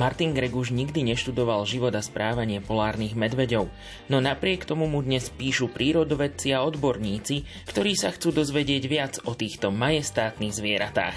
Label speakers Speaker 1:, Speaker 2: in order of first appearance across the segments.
Speaker 1: Martin Greguš nikdy neštudoval život a správanie polárnych medveďov, no napriek tomu mu dnes píšu prírodovedci a odborníci, ktorí sa chcú dozvedieť viac o týchto majestátnych zvieratách.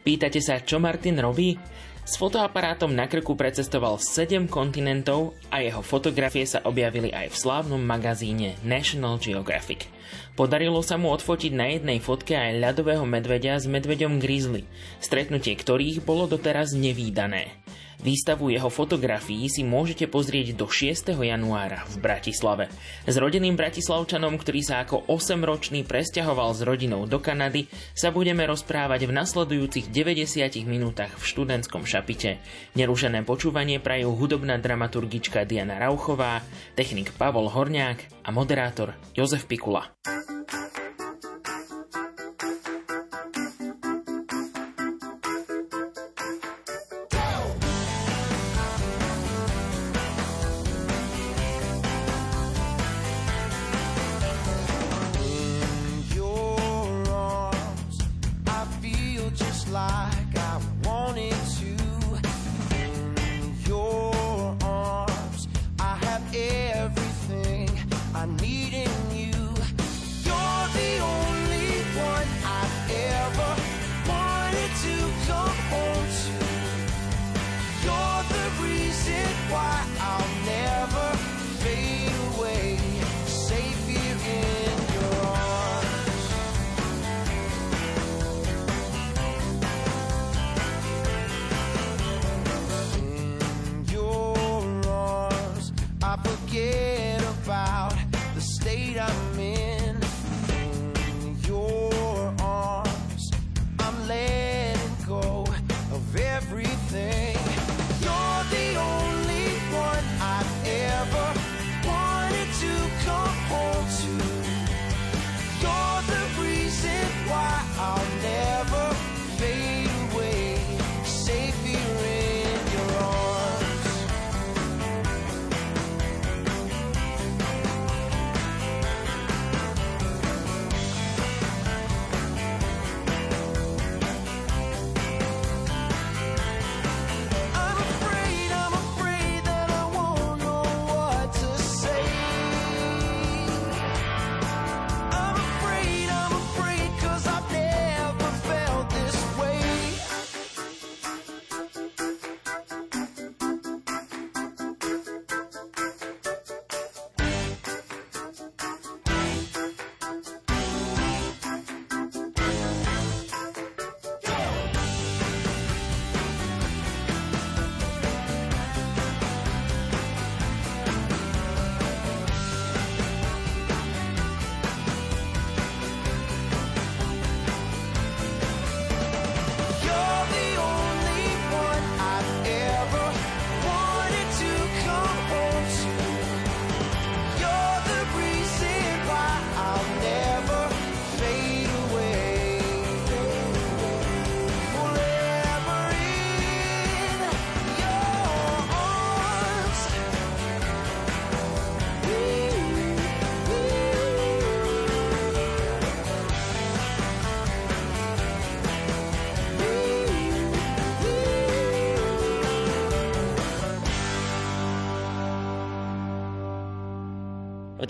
Speaker 1: Pýtate sa, čo Martin robí? S fotoaparátom na krku precestoval 7 kontinentov a jeho fotografie sa objavili aj v slávnom magazíne National Geographic. Podarilo sa mu odfotiť na jednej fotke aj ľadového medveďa s medveďom grizzly, stretnutie ktorých bolo doteraz nevýdané. Výstavu jeho fotografií si môžete pozrieť do 6. januára v Bratislave. S rodenným bratislavčanom, ktorý sa ako 8-ročný presťahoval s rodinou do Kanady, sa budeme rozprávať v nasledujúcich 90 minútach v študentskom šapite. Nerušené počúvanie prajú hudobná dramaturgička Diana Rauchová, technik Pavol Horniák a moderátor Jozef Pikula.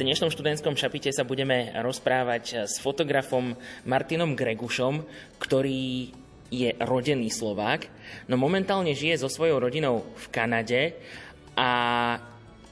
Speaker 1: Dnešnom študentskom šapite sa budeme rozprávať s fotografom Martinom Gregušom, ktorý je rodený Slovák, no momentálne žije so svojou rodinou v Kanade a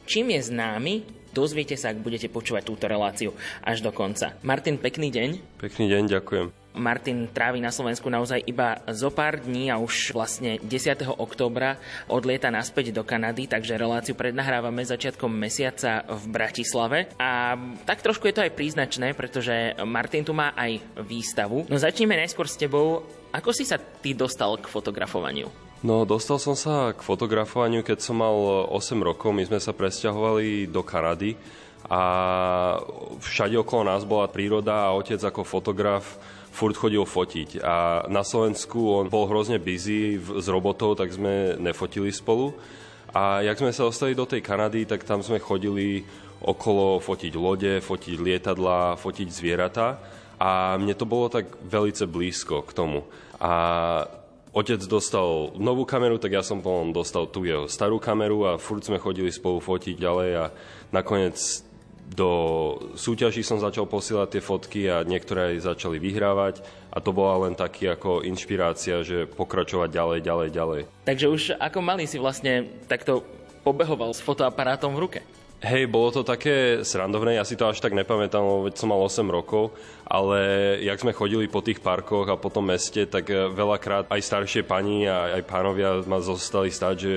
Speaker 1: čím je známy, dozviete sa, ak budete počúvať túto reláciu až do konca. Martin, pekný deň.
Speaker 2: Pekný deň, ďakujem.
Speaker 3: Martin trávi na Slovensku naozaj iba zo pár dní a už vlastne 10. októbra odlieta naspäť do Kanady, takže reláciu prednahrávame začiatkom mesiaca v Bratislave. A tak trošku je to aj príznačné, pretože Martin tu má aj výstavu. No začneme najskôr s tebou. Ako si sa ty dostal k fotografovaniu?
Speaker 2: No, dostal som sa k fotografovaniu, keď som mal 8 rokov. My sme sa presťahovali do Kanady a všade okolo nás bola príroda a otec ako fotograf furt chodil fotiť. A na Slovensku on bol hrozne busy s robotou, tak sme nefotili spolu. A jak sme sa dostali do tej Kanady, tak tam sme chodili okolo fotiť lode, fotiť lietadla, fotiť zvieratá. A mne to bolo tak velice blízko k tomu. A otec dostal novú kameru, tak ja som potom dostal tú jeho starú kameru a furt sme chodili spolu fotiť ďalej a nakoniec do súťaží som začal posielať tie fotky a niektoré aj začali vyhrávať a to bola len taký ako inšpirácia, že pokračovať ďalej, ďalej, ďalej.
Speaker 3: Takže už ako malý si vlastne takto pobehoval s fotoaparátom v ruke?
Speaker 2: Hej, bolo to také srandovné, ja si to až tak nepamätám, lebo som mal 8 rokov, ale jak sme chodili po tých parkoch a po tom meste, tak eh, veľakrát aj staršie pani a aj pánovia ma zostali stať, že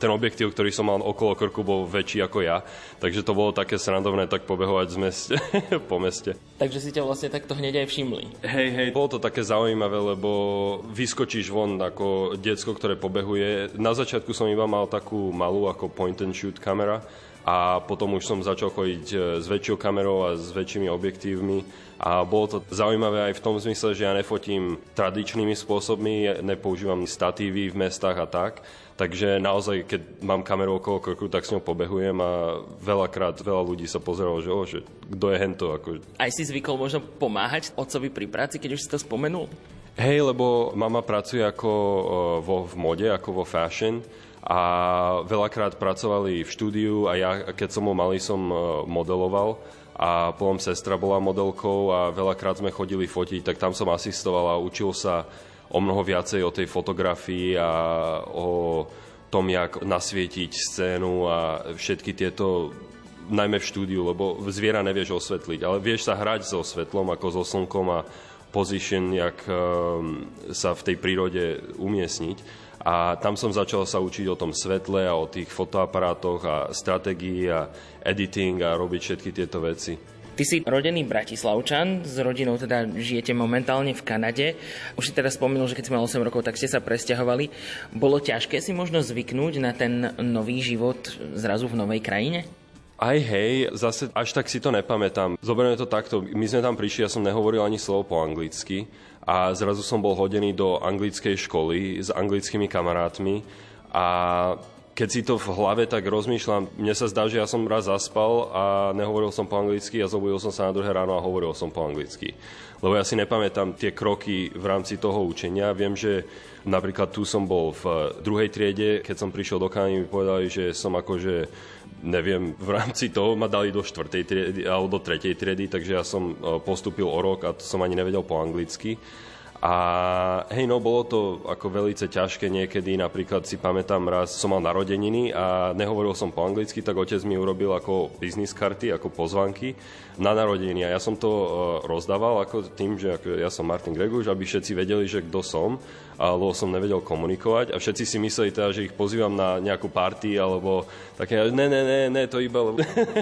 Speaker 2: ten objektív, ktorý som mal okolo krku, bol väčší ako ja, takže to bolo také srandovné tak pobehovať z meste, po meste.
Speaker 3: Takže si ťa vlastne takto hneď aj všimli.
Speaker 2: Hej, hej, bolo to také zaujímavé, lebo vyskočíš von ako diecko, ktoré pobehuje. Na začiatku som iba mal takú malú ako point and shoot kamera, a potom už som začal chodiť e, s väčšou kamerou a s väčšími objektívmi a bolo to zaujímavé aj v tom zmysle, že ja nefotím tradičnými spôsobmi, nepoužívam statívy v mestách a tak, takže naozaj, keď mám kameru okolo krku, tak s ňou pobehujem a veľakrát veľa ľudí sa pozeralo, že, oh, že kto je hento. Ako...
Speaker 3: Aj si zvykol možno pomáhať otcovi pri práci, keď už si to spomenul?
Speaker 2: Hej, lebo mama pracuje ako e, vo, v mode, ako vo fashion a veľakrát pracovali v štúdiu a ja, keď som bol malý, som e, modeloval a potom sestra bola modelkou a veľakrát sme chodili fotiť, tak tam som asistoval a učil sa o mnoho viacej o tej fotografii a o tom, jak nasvietiť scénu a všetky tieto najmä v štúdiu, lebo zviera nevieš osvetliť, ale vieš sa hrať so svetlom, ako so slnkom a position, jak um, sa v tej prírode umiestniť. A tam som začal sa učiť o tom svetle a o tých fotoaparátoch a stratégii a editing a robiť všetky tieto veci.
Speaker 3: Ty si rodený Bratislavčan, s rodinou teda žijete momentálne v Kanade. Už si teda spomenul, že keď si mal 8 rokov, tak ste sa presťahovali. Bolo ťažké si možno zvyknúť na ten nový život zrazu v novej krajine?
Speaker 2: Aj hej, zase až tak si to nepamätám. Zoberieme to takto, my sme tam prišli, ja som nehovoril ani slovo po anglicky a zrazu som bol hodený do anglickej školy s anglickými kamarátmi a keď si to v hlave tak rozmýšľam, mne sa zdá, že ja som raz zaspal a nehovoril som po anglicky a zobudil som sa na druhé ráno a hovoril som po anglicky. Lebo ja si nepamätám tie kroky v rámci toho učenia. Viem, že napríklad tu som bol v druhej triede, keď som prišiel do Kanady, mi povedali, že som akože neviem, v rámci toho ma dali do štvrtej triedy alebo do tretej triedy, takže ja som e, postupil o rok a to som ani nevedel po anglicky. A hej, no bolo to ako veľmi ťažké niekedy, napríklad si pamätám raz, som mal narodeniny a nehovoril som po anglicky, tak otec mi urobil ako biznis karty, ako pozvanky na narodeniny. A ja som to uh, rozdával ako tým, že ako ja som Martin Greguš, aby všetci vedeli, že kto som alebo som nevedel komunikovať. A všetci si mysleli teda, že ich pozývam na nejakú party alebo také, ne, ne, ne, ne, to iba...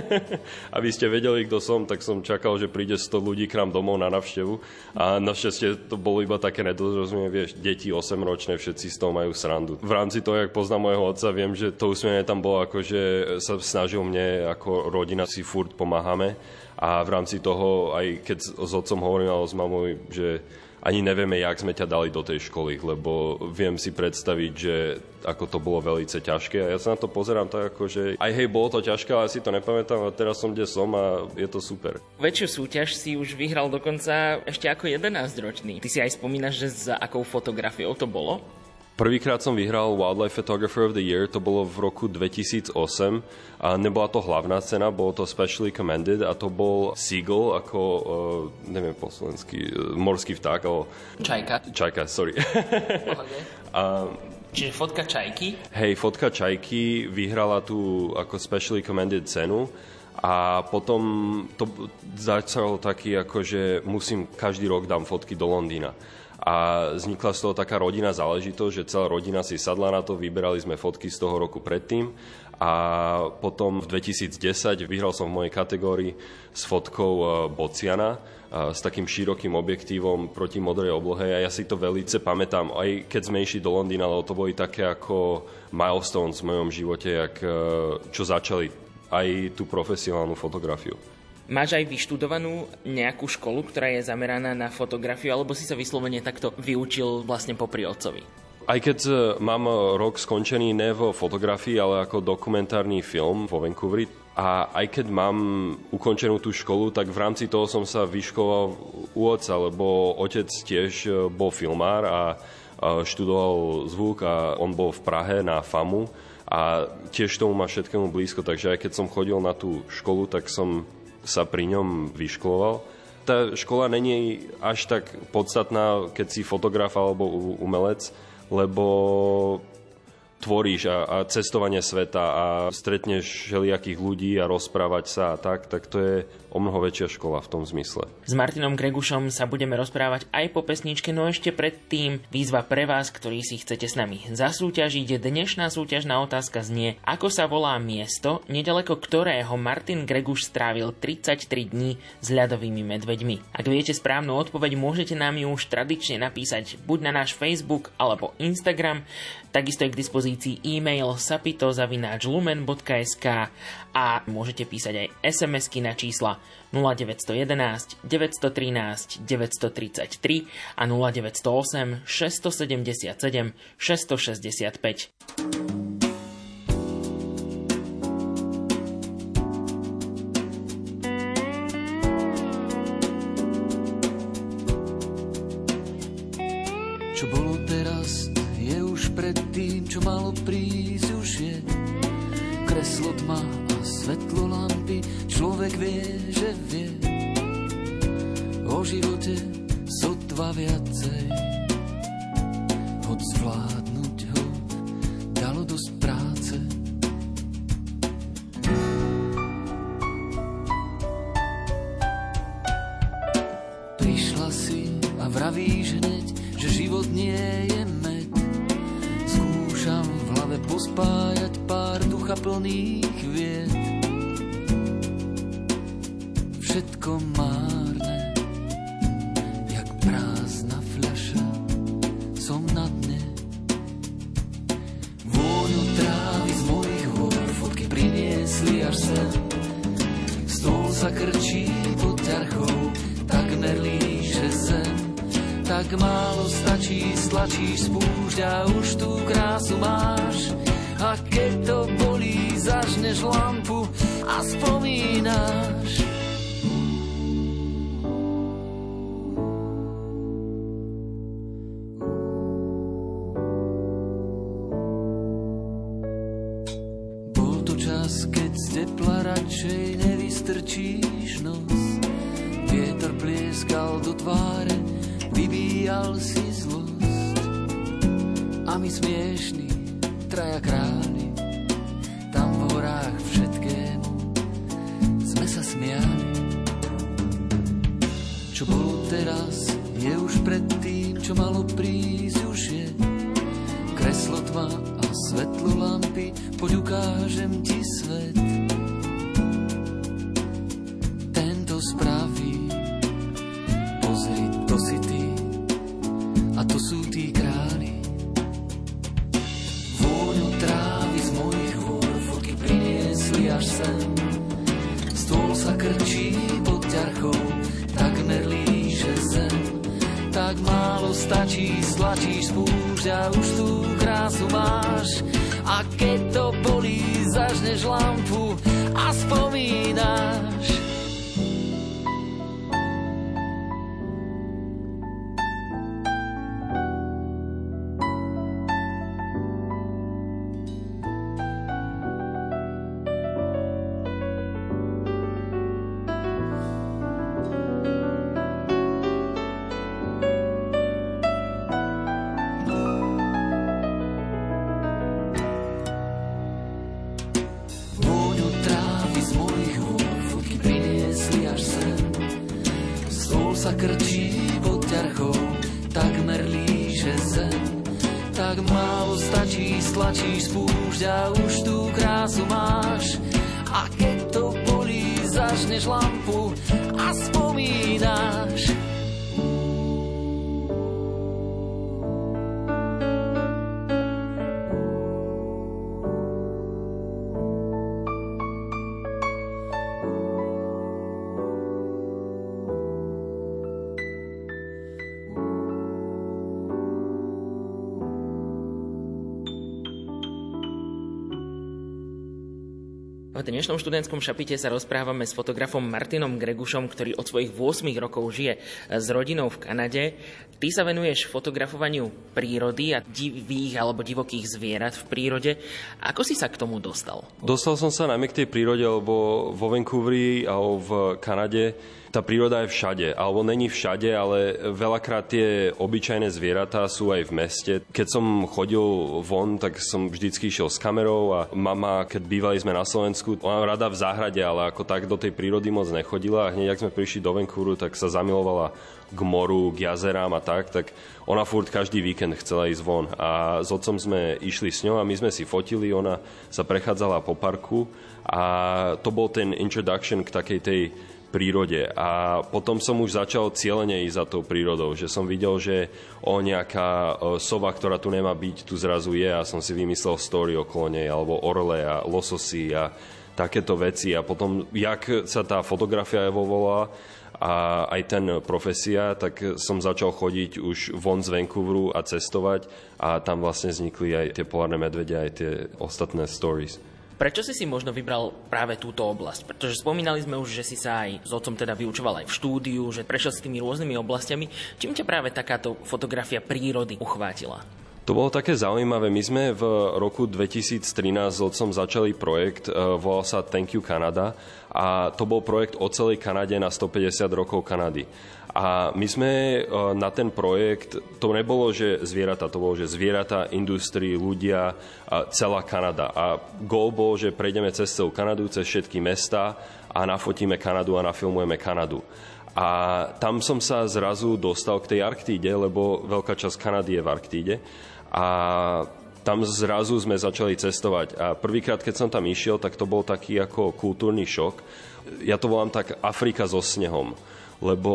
Speaker 2: Aby ste vedeli, kto som, tak som čakal, že príde 100 ľudí k nám domov na navštevu. A našťastie to bolo iba také nedorozumie, vieš, deti 8-ročné, všetci z toho majú srandu. V rámci toho, jak poznám môjho otca, viem, že to usmienie tam bolo ako, že sa snažil mne ako rodina si furt pomáhame a v rámci toho, aj keď s otcom hovorím, alebo s mamou, že ani nevieme, jak sme ťa dali do tej školy, lebo viem si predstaviť, že ako to bolo veľmi ťažké a ja sa na to pozerám tak ako, že aj hej, bolo to ťažké, ale si to nepamätám a teraz som, kde som a je to super.
Speaker 3: Väčšiu súťaž si už vyhral dokonca ešte ako 11-ročný. Ty si aj spomínaš, že za akou fotografiou to bolo?
Speaker 2: Prvýkrát som vyhral Wildlife Photographer of the Year, to bolo v roku 2008 a nebola to hlavná cena, bolo to Specially Commended a to bol Seagull ako, uh, neviem po slovensky, uh, morský vták, alebo...
Speaker 3: Čajka.
Speaker 2: Čajka, sorry.
Speaker 3: a, Čiže fotka čajky?
Speaker 2: Hej, fotka čajky vyhrala tú ako Specially Commended cenu A potom to začalo taký, ako že musím, každý rok dám fotky do Londýna. A vznikla z toho taká rodina záležitosť, že celá rodina si sadla na to, vyberali sme fotky z toho roku predtým a potom v 2010 vyhral som v mojej kategórii s fotkou e, Bociana, e, s takým širokým objektívom proti modrej oblohe a ja si to velice pamätám, aj keď sme išli do Londýna, lebo to boli také ako milestones v mojom živote, jak, e, čo začali aj tú profesionálnu fotografiu.
Speaker 3: Máš aj vyštudovanú nejakú školu, ktorá je zameraná na fotografiu, alebo si sa vyslovene takto vyučil vlastne popri otcovi?
Speaker 2: Aj keď e, mám rok skončený ne vo fotografii, ale ako dokumentárny film vo Vancouveri, a aj keď mám ukončenú tú školu, tak v rámci toho som sa vyškoloval u otca, lebo otec tiež e, bol filmár a študoval zvuk a on bol v Prahe na FAMu a tiež tomu má všetkému blízko, takže aj keď som chodil na tú školu, tak som sa pri ňom vyškoloval. Tá škola není až tak podstatná, keď si fotograf alebo umelec, lebo tvoríš a, a cestovanie sveta a stretneš všelijakých ľudí a rozprávať sa a tak, tak to je o mnoho väčšia škola v tom zmysle.
Speaker 3: S Martinom Gregušom sa budeme rozprávať aj po pesničke, no ešte predtým výzva pre vás, ktorí si chcete s nami zasúťažiť. Dnešná súťažná otázka znie, ako sa volá miesto, nedaleko ktorého Martin Greguš strávil 33 dní s ľadovými medveďmi. Ak viete správnu odpoveď, môžete nám ju už tradične napísať buď na náš Facebook alebo Instagram, takisto je k dispozícii e-mail sapitozavináčlumen.sk a môžete písať aj SMS-ky na čísla 0911 913 933 a 0908 677 665.
Speaker 4: Čo bolo teraz, je už pred tým, čo malo prísť, už je kreslo tma a svetlo lampy. Človek vie, vie o živote sotva viacej. Hoď zvládnuť stlačíš spúšť a už tú krásu máš. A keď to bolí, zažneš lampu a spomínaš.
Speaker 3: Dnešnom študentskom šapite sa rozprávame s fotografom Martinom Gregušom, ktorý od svojich 8 rokov žije s rodinou v Kanade. Ty sa venuješ fotografovaniu prírody a divých alebo divokých zvierat v prírode. Ako si sa k tomu dostal?
Speaker 2: Dostal som sa najmä k tej prírode, lebo vo Vancouveri a v Kanade tá príroda je všade, alebo není všade, ale veľakrát tie obyčajné zvieratá sú aj v meste. Keď som chodil von, tak som vždycky išiel s kamerou a mama, keď bývali sme na Slovensku, ona rada v záhrade, ale ako tak do tej prírody moc nechodila a hneď, ak sme prišli do Vancouvru, tak sa zamilovala k moru, k jazerám a tak, tak ona furt každý víkend chcela ísť von. A s otcom sme išli s ňou a my sme si fotili, ona sa prechádzala po parku a to bol ten introduction k takej tej prírode. A potom som už začal cieľene ísť za tou prírodou, že som videl, že o nejaká sova, ktorá tu nemá byť, tu zrazu je a som si vymyslel story okolo nej, alebo orle a lososy a takéto veci. A potom, jak sa tá fotografia evovovala, a aj ten profesia, tak som začal chodiť už von z Vancouveru a cestovať a tam vlastne vznikli aj tie polárne medvede, aj tie ostatné stories.
Speaker 3: Prečo si si možno vybral práve túto oblasť? Pretože spomínali sme už, že si sa aj s otcom teda vyučoval aj v štúdiu, že prešiel s tými rôznymi oblastiami. Čím ťa práve takáto fotografia prírody uchvátila?
Speaker 2: To bolo také zaujímavé. My sme v roku 2013 s otcom začali projekt, e, volal sa Thank You Canada a to bol projekt o celej Kanade na 150 rokov Kanady. A my sme e, na ten projekt, to nebolo, že zvieratá, to bolo, že zvieratá, industrii, ľudia, celá Kanada. A gol bol, že prejdeme cez celú Kanadu, cez všetky mesta a nafotíme Kanadu a nafilmujeme Kanadu. A tam som sa zrazu dostal k tej Arktíde, lebo veľká časť Kanady je v Arktíde. A tam zrazu sme začali cestovať. A prvýkrát, keď som tam išiel, tak to bol taký ako kultúrny šok. Ja to volám tak Afrika so snehom lebo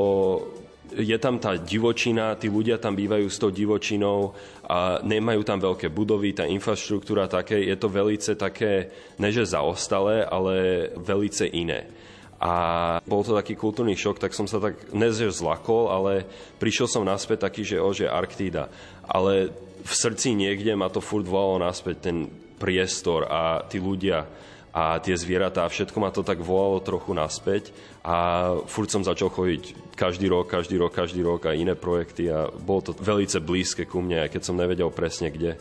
Speaker 2: je tam tá divočina, tí ľudia tam bývajú s tou divočinou a nemajú tam veľké budovy, tá infraštruktúra také, je to velice také, neže zaostalé, ale velice iné. A bol to taký kultúrny šok, tak som sa tak nezer zlakol, ale prišiel som naspäť taký, že o, že Arktída. Ale v srdci niekde ma to furt volalo naspäť, ten priestor a tí ľudia a tie zvieratá, všetko ma to tak volalo trochu naspäť a furt som začal chodiť každý rok, každý rok, každý rok a iné projekty a bolo to velice blízke ku mne, aj keď som nevedel presne kde.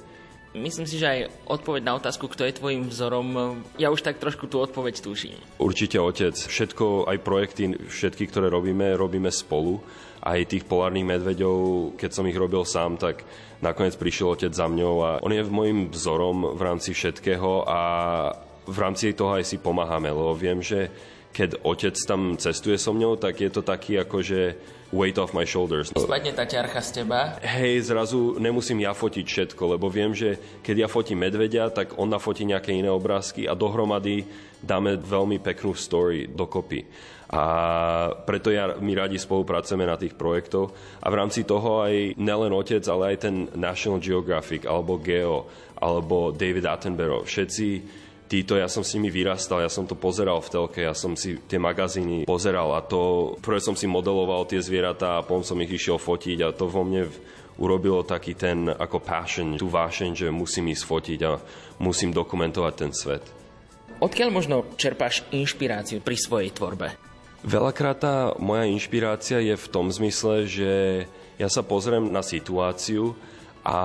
Speaker 3: Myslím si, že aj odpoveď na otázku, kto je tvojim vzorom, ja už tak trošku tú odpoveď tuším.
Speaker 2: Určite otec. Všetko, aj projekty, všetky, ktoré robíme, robíme spolu. Aj tých polárnych medveďov, keď som ich robil sám, tak nakoniec prišiel otec za mňou a on je môjim vzorom v rámci všetkého a v rámci toho aj si pomáhame, lebo viem, že keď otec tam cestuje so mňou, tak je to taký ako, že weight off my shoulders.
Speaker 3: Spadne tá ťarcha z teba.
Speaker 2: Hej, zrazu nemusím ja fotiť všetko, lebo viem, že keď ja fotím medvedia, tak on nafotí nejaké iné obrázky a dohromady dáme veľmi peknú story dokopy. A preto ja, my radi spolupracujeme na tých projektoch a v rámci toho aj nelen otec, ale aj ten National Geographic alebo Geo alebo David Attenborough, všetci títo, ja som s nimi vyrastal, ja som to pozeral v telke, ja som si tie magazíny pozeral a to, prvé som si modeloval tie zvieratá a potom som ich išiel fotiť a to vo mne urobilo taký ten ako passion, tú vášeň, že musím ísť fotiť a musím dokumentovať ten svet.
Speaker 3: Odkiaľ možno čerpáš inšpiráciu pri svojej tvorbe?
Speaker 2: Veľakrát tá moja inšpirácia je v tom zmysle, že ja sa pozriem na situáciu a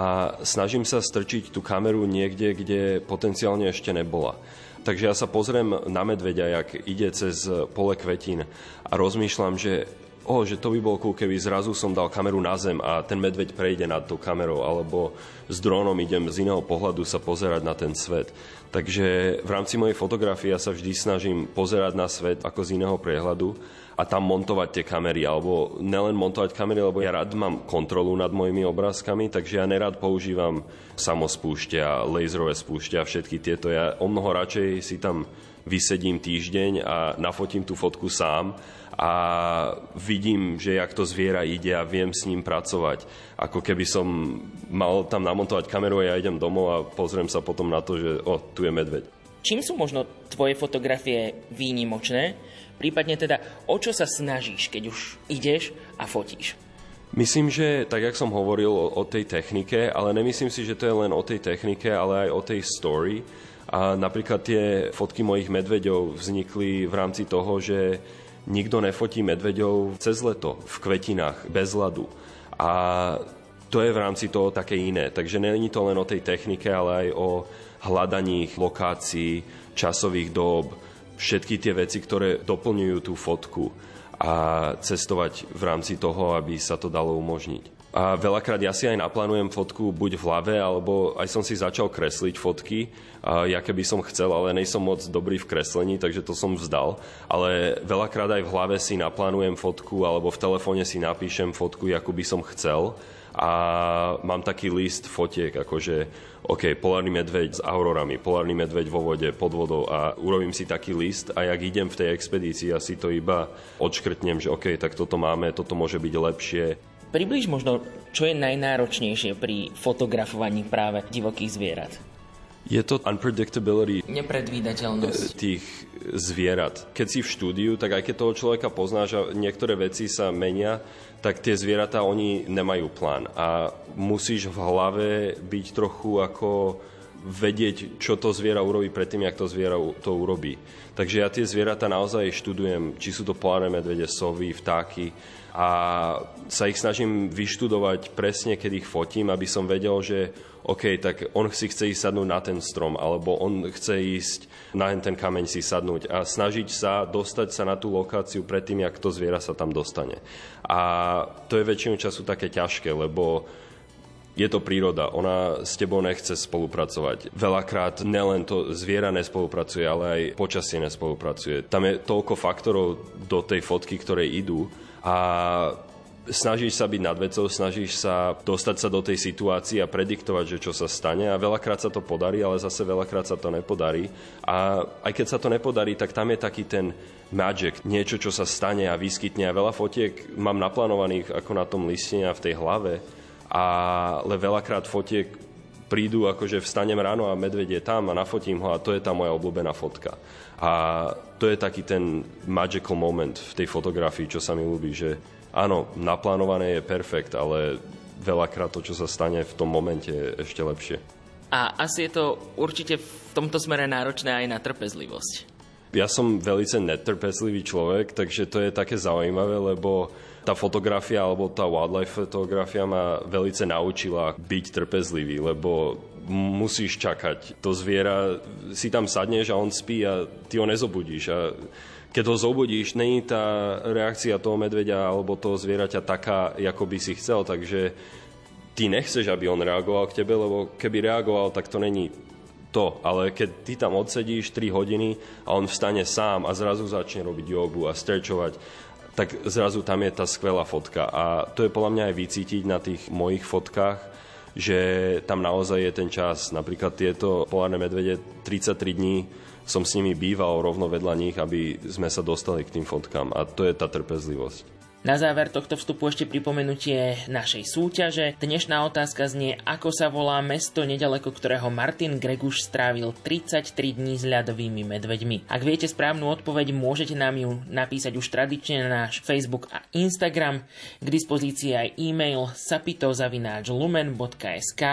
Speaker 2: snažím sa strčiť tú kameru niekde, kde potenciálne ešte nebola. Takže ja sa pozriem na medveďa, jak ide cez pole kvetín a rozmýšľam, že o, že to by bolo cool, keby zrazu som dal kameru na zem a ten medveď prejde nad tou kamerou, alebo s drónom idem z iného pohľadu sa pozerať na ten svet. Takže v rámci mojej fotografie ja sa vždy snažím pozerať na svet ako z iného priehľadu a tam montovať tie kamery, alebo nelen montovať kamery, lebo ja rád mám kontrolu nad mojimi obrázkami, takže ja nerad používam samospúšte a laserové spúšte a všetky tieto. Ja o mnoho radšej si tam vysedím týždeň a nafotím tú fotku sám a vidím, že jak to zviera ide a viem s ním pracovať. Ako keby som mal tam namontovať kameru a ja idem domov a pozriem sa potom na to, že o, tu je medveď.
Speaker 3: Čím sú možno tvoje fotografie výnimočné? Prípadne teda, o čo sa snažíš, keď už ideš a fotíš?
Speaker 2: Myslím, že tak, jak som hovoril o, o tej technike, ale nemyslím si, že to je len o tej technike, ale aj o tej story. A napríklad tie fotky mojich medveďov vznikli v rámci toho, že nikto nefotí medveďov cez leto, v kvetinách, bez ľadu. A to je v rámci toho také iné. Takže není to len o tej technike, ale aj o hľadaní lokácií, časových dôb, všetky tie veci, ktoré doplňujú tú fotku a cestovať v rámci toho, aby sa to dalo umožniť. A veľakrát ja si aj naplánujem fotku buď v hlave, alebo aj som si začal kresliť fotky, a ja keby som chcel, ale nejsom moc dobrý v kreslení, takže to som vzdal. Ale veľakrát aj v hlave si naplánujem fotku, alebo v telefóne si napíšem fotku, ako by som chcel a mám taký list fotiek, akože OK, polárny medveď s aurorami, polárny medveď vo vode, pod vodou a urobím si taký list a jak idem v tej expedícii a si to iba odškrtnem, že OK, tak toto máme, toto môže byť lepšie.
Speaker 3: Približ možno, čo je najnáročnejšie pri fotografovaní práve divokých zvierat.
Speaker 2: Je to unpredictability
Speaker 3: Nepredvídateľnosť.
Speaker 2: tých zvierat. Keď si v štúdiu, tak aj keď toho človeka poznáš a niektoré veci sa menia, tak tie zvieratá, oni nemajú plán. A musíš v hlave byť trochu ako vedieť, čo to zviera urobí predtým, jak to zviera to urobí. Takže ja tie zvieratá naozaj študujem, či sú to polárne medvede, sovy, vtáky a sa ich snažím vyštudovať presne, keď ich fotím, aby som vedel, že OK, tak on si chce ísť sadnúť na ten strom, alebo on chce ísť na ten kameň si sadnúť a snažiť sa dostať sa na tú lokáciu predtým, jak to zviera sa tam dostane. A to je väčšinu času také ťažké, lebo je to príroda, ona s tebou nechce spolupracovať. Veľakrát nelen to zviera nespolupracuje, ale aj počasie nespolupracuje. Tam je toľko faktorov do tej fotky, ktoré idú a snažíš sa byť nad vecou, snažíš sa dostať sa do tej situácie a prediktovať, že čo sa stane a veľakrát sa to podarí, ale zase veľakrát sa to nepodarí. A aj keď sa to nepodarí, tak tam je taký ten magic, niečo, čo sa stane a vyskytne. A veľa fotiek mám naplánovaných ako na tom listine a v tej hlave, ale veľakrát fotiek prídu, akože vstanem ráno a medveď je tam a nafotím ho a to je tá moja obľúbená fotka. A to je taký ten magical moment v tej fotografii, čo sa mi ľúbi, že áno, naplánované je perfekt, ale veľakrát to, čo sa stane v tom momente, je ešte lepšie.
Speaker 3: A asi je to určite v tomto smere náročné aj na trpezlivosť.
Speaker 2: Ja som veľmi netrpezlivý človek, takže to je také zaujímavé, lebo tá fotografia alebo tá wildlife fotografia ma veľmi naučila byť trpezlivý, lebo musíš čakať. To zviera, si tam sadneš a on spí a ty ho nezobudíš. A keď ho zobudíš, není tá reakcia toho medveďa alebo toho zvieraťa taká, ako by si chcel, takže ty nechceš, aby on reagoval k tebe, lebo keby reagoval, tak to není to. Ale keď ty tam odsedíš 3 hodiny a on vstane sám a zrazu začne robiť jogu a strečovať, tak zrazu tam je tá skvelá fotka. A to je podľa mňa aj vycítiť na tých mojich fotkách, že tam naozaj je ten čas. Napríklad tieto polárne medvede 33 dní som s nimi býval rovno vedľa nich, aby sme sa dostali k tým fotkám. A to je tá trpezlivosť.
Speaker 3: Na záver tohto vstupu ešte pripomenutie našej súťaže. Dnešná otázka znie, ako sa volá mesto nedaleko ktorého Martin Greguš strávil 33 dní s ľadovými medveďmi. Ak viete správnu odpoveď, môžete nám ju napísať už tradične na náš Facebook a Instagram. K dispozícii aj e-mail sapitozavináčlumen.sk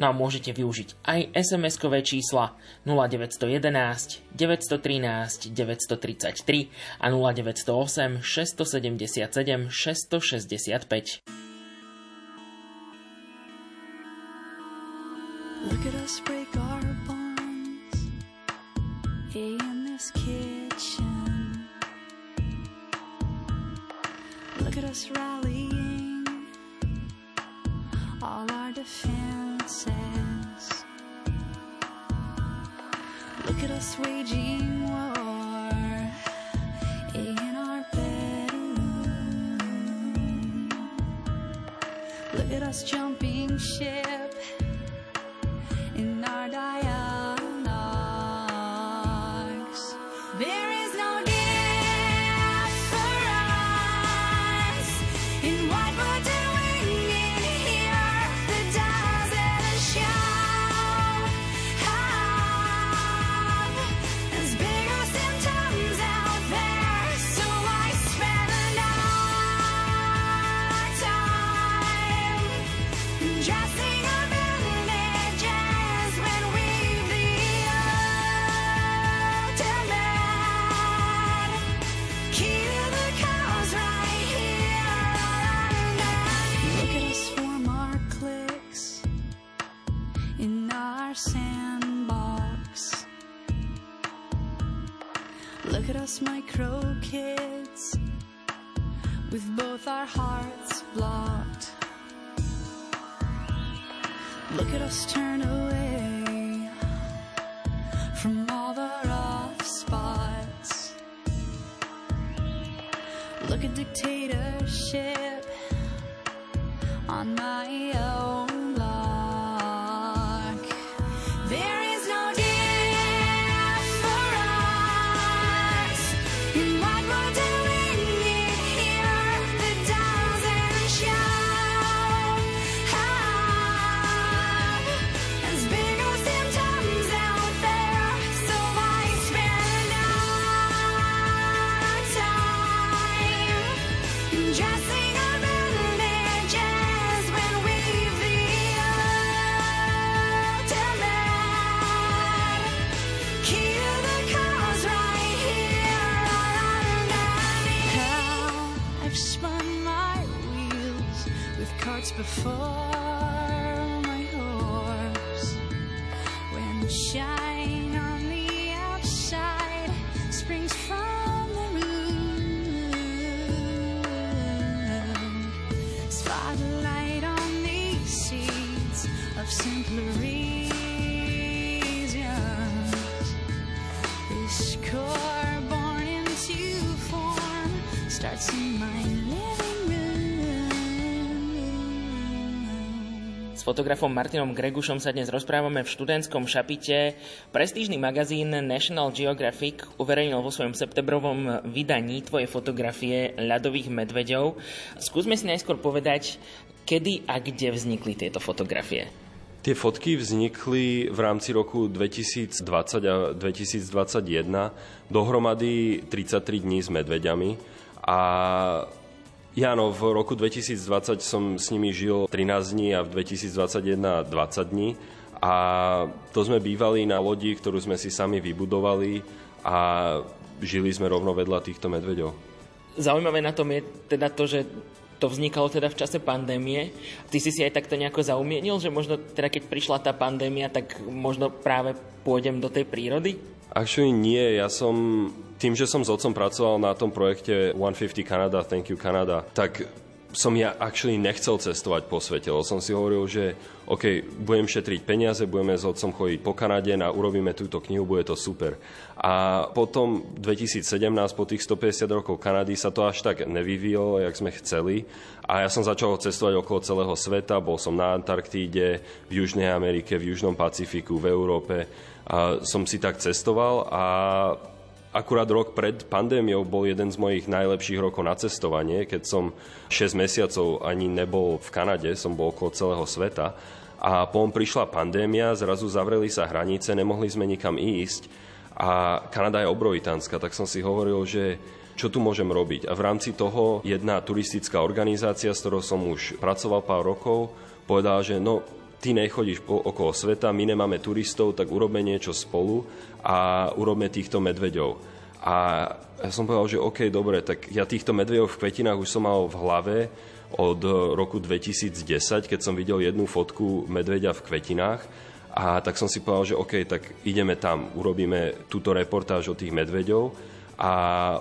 Speaker 3: no a môžete využiť aj SMS-kové čísla 0911 913 933 a 0908 677 665. Look at us break our bonds in this kitchen. Look at us rallying all our defenses. Look at us waging war
Speaker 5: At us jumping ship in our dialogues.
Speaker 3: Fotografom Martinom Gregušom sa dnes rozprávame v študentskom šapite. Prestížny magazín National Geographic uverejnil vo svojom septembrovom vydaní tvoje fotografie ľadových medveďov. Skúsme si najskôr povedať, kedy a kde vznikli tieto fotografie.
Speaker 2: Tie fotky vznikli v rámci roku 2020 a 2021, dohromady 33 dní s medveďami a Jano, v roku 2020 som s nimi žil 13 dní a v 2021 20 dní a to sme bývali na lodi, ktorú sme si sami vybudovali a žili sme rovno vedľa týchto medveďov.
Speaker 3: Zaujímavé na tom je teda to, že to vznikalo teda v čase pandémie. Ty si si aj takto nejako zaumienil, že možno teda keď prišla tá pandémia, tak možno práve pôjdem do tej prírody?
Speaker 2: Actually nie, ja som, tým, že som s otcom pracoval na tom projekte 150 Canada, Thank you Canada, tak som ja actually nechcel cestovať po svete, lebo som si hovoril, že OK, budem šetriť peniaze, budeme s otcom chodiť po Kanade a urobíme túto knihu, bude to super. A potom 2017, po tých 150 rokov Kanady, sa to až tak nevyvíjalo, jak sme chceli. A ja som začal cestovať okolo celého sveta, bol som na Antarktíde, v Južnej Amerike, v Južnom Pacifiku, v Európe. A som si tak cestoval a Akurát rok pred pandémiou bol jeden z mojich najlepších rokov na cestovanie, keď som 6 mesiacov ani nebol v Kanade, som bol okolo celého sveta. A potom prišla pandémia, zrazu zavreli sa hranice, nemohli sme nikam ísť. A Kanada je obrovitánska, tak som si hovoril, že čo tu môžem robiť. A v rámci toho jedna turistická organizácia, s ktorou som už pracoval pár rokov, povedala, že no, ty nechodíš okolo sveta, my nemáme turistov, tak urobme niečo spolu a urobme týchto medveďov. A ja som povedal, že OK, dobre, tak ja týchto medveďov v kvetinách už som mal v hlave od roku 2010, keď som videl jednu fotku medveďa v kvetinách. A tak som si povedal, že OK, tak ideme tam, urobíme túto reportáž o tých medveďov a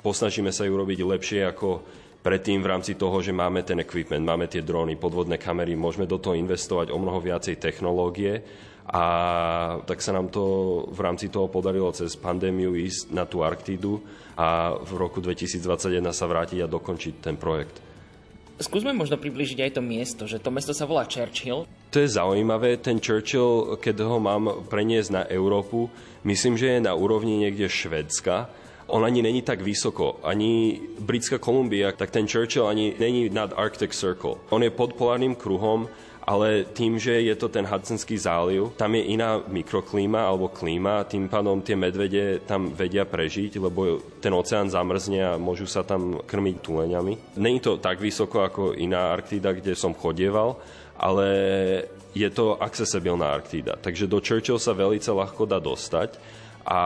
Speaker 2: posnažíme sa ju urobiť lepšie ako predtým v rámci toho, že máme ten equipment, máme tie dróny, podvodné kamery, môžeme do toho investovať o mnoho viacej technológie a tak sa nám to v rámci toho podarilo cez pandémiu ísť na tú Arktídu a v roku 2021 sa vrátiť a dokončiť ten projekt.
Speaker 3: Skúsme možno približiť aj to miesto, že to mesto sa volá Churchill.
Speaker 2: To je zaujímavé, ten Churchill, keď ho mám preniesť na Európu, myslím, že je na úrovni niekde Švedska. On ani není tak vysoko, ani Britská Kolumbia, tak ten Churchill ani není nad Arctic Circle. On je pod polárnym kruhom, ale tým, že je to ten Hudsonský záliv, tam je iná mikroklíma alebo klíma, tým pádom tie medvede tam vedia prežiť, lebo ten oceán zamrzne a môžu sa tam krmiť tuleňami. Není to tak vysoko ako iná Arktída, kde som chodieval, ale je to accessibilná Arktída. Takže do Churchill sa veľmi ľahko dá dostať a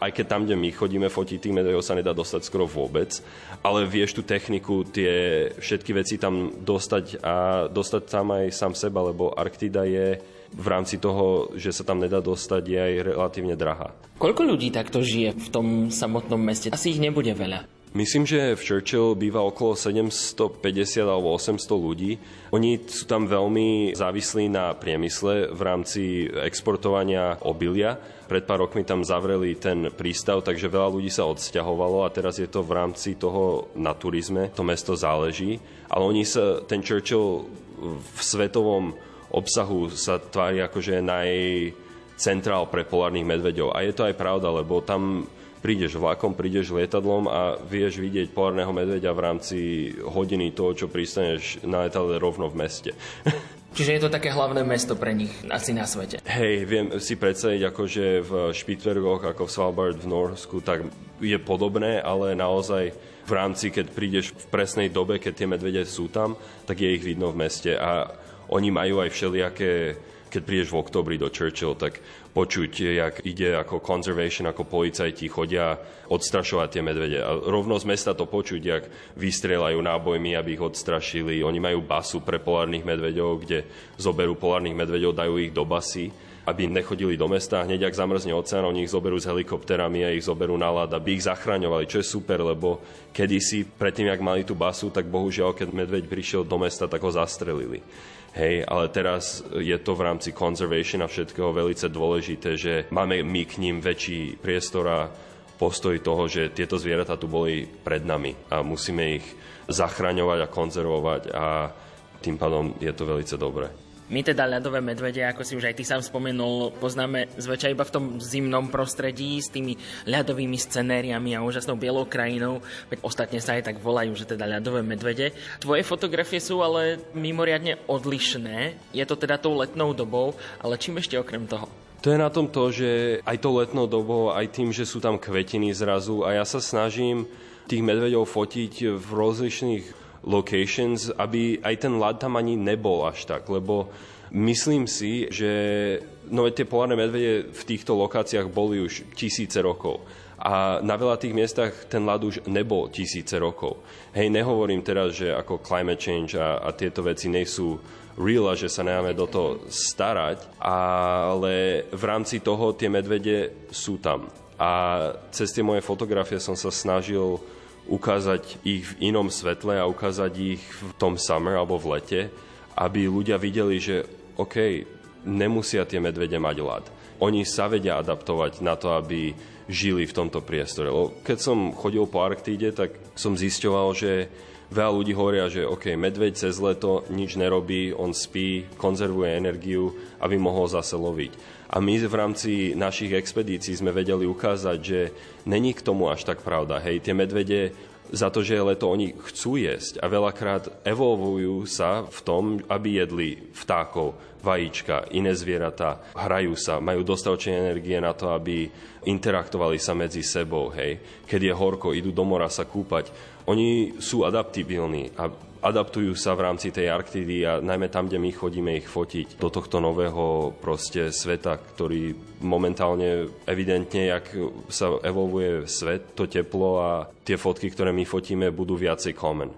Speaker 2: aj keď tam, kde my chodíme fotiť tých medvedov, sa nedá dostať skoro vôbec, ale vieš tú techniku, tie všetky veci tam dostať a dostať tam aj sám seba, lebo Arktida je v rámci toho, že sa tam nedá dostať, je aj relatívne drahá.
Speaker 3: Koľko ľudí takto žije v tom samotnom meste? Asi ich nebude veľa.
Speaker 2: Myslím, že v Churchill býva okolo 750 alebo 800 ľudí. Oni sú tam veľmi závislí na priemysle v rámci exportovania obilia. Pred pár rokmi tam zavreli ten prístav, takže veľa ľudí sa odsťahovalo a teraz je to v rámci toho na turizme. To mesto záleží. Ale oni sa, ten Churchill v svetovom obsahu sa tvári ako, že je najcentrál pre polárnych medveďov. A je to aj pravda, lebo tam prídeš vlakom, prídeš lietadlom a vieš vidieť polárneho medveďa v rámci hodiny toho, čo pristaneš na letadle rovno v meste.
Speaker 3: Čiže je to také hlavné mesto pre nich asi na svete.
Speaker 2: Hej, viem si predstaviť, akože v Špitvergoch, ako v Svalbard v Norsku, tak je podobné, ale naozaj v rámci, keď prídeš v presnej dobe, keď tie medvede sú tam, tak je ich vidno v meste a oni majú aj všelijaké keď prídeš v oktobri do Churchill, tak počuť, jak ide ako conservation, ako policajti chodia odstrašovať tie medvede. A rovno z mesta to počuť, jak vystrelajú nábojmi, aby ich odstrašili. Oni majú basu pre polárnych medveďov, kde zoberú polárnych medveďov, dajú ich do basy aby nechodili do mesta. Hneď, ak zamrzne oceán, oni ich zoberú s helikopterami a ich zoberú na lad, aby ich zachraňovali, čo je super, lebo kedysi, predtým, ak mali tú basu, tak bohužiaľ, keď medveď prišiel do mesta, tak ho zastrelili. Hej, ale teraz je to v rámci conservation a všetkého veľmi dôležité, že máme my k ním väčší priestor a postoj toho, že tieto zvieratá tu boli pred nami a musíme ich zachraňovať a konzervovať a tým pádom je to veľmi dobré.
Speaker 3: My teda ľadové medvede, ako si už aj ty sám spomenul, poznáme zväčša iba v tom zimnom prostredí s tými ľadovými scenériami a úžasnou bielou krajinou. Veď ostatne sa aj tak volajú, že teda ľadové medvede. Tvoje fotografie sú ale mimoriadne odlišné. Je to teda tou letnou dobou, ale čím ešte okrem toho?
Speaker 2: To je na tom to, že aj to letnou dobou, aj tým, že sú tam kvetiny zrazu a ja sa snažím tých medveďov fotiť v rozlišných locations, aby aj ten ľad tam ani nebol až tak, lebo myslím si, že no, tie polárne medvede v týchto lokáciách boli už tisíce rokov. A na veľa tých miestach ten ľad už nebol tisíce rokov. Hej, nehovorím teraz, že ako climate change a, a tieto veci nie sú real a že sa nemáme do toho starať, ale v rámci toho tie medvede sú tam. A cez tie moje fotografie som sa snažil ukázať ich v inom svetle a ukázať ich v tom summer alebo v lete, aby ľudia videli, že OK, nemusia tie medvede mať ľad. Oni sa vedia adaptovať na to, aby žili v tomto priestore. Keď som chodil po Arktíde, tak som zisťoval, že veľa ľudí hovoria, že OK, medveď cez leto nič nerobí, on spí, konzervuje energiu, aby mohol zase loviť. A my v rámci našich expedícií sme vedeli ukázať, že není k tomu až tak pravda. Hej, tie medvede za to, že je leto, oni chcú jesť a veľakrát evolvujú sa v tom, aby jedli vtákov, vajíčka, iné zvieratá, hrajú sa, majú dostatočné energie na to, aby interaktovali sa medzi sebou, hej. Keď je horko, idú do mora sa kúpať. Oni sú adaptibilní a adaptujú sa v rámci tej Arktidy a najmä tam, kde my chodíme ich fotiť do tohto nového proste sveta, ktorý momentálne evidentne, jak sa evolvuje svet, to teplo a tie fotky, ktoré my fotíme, budú viacej common.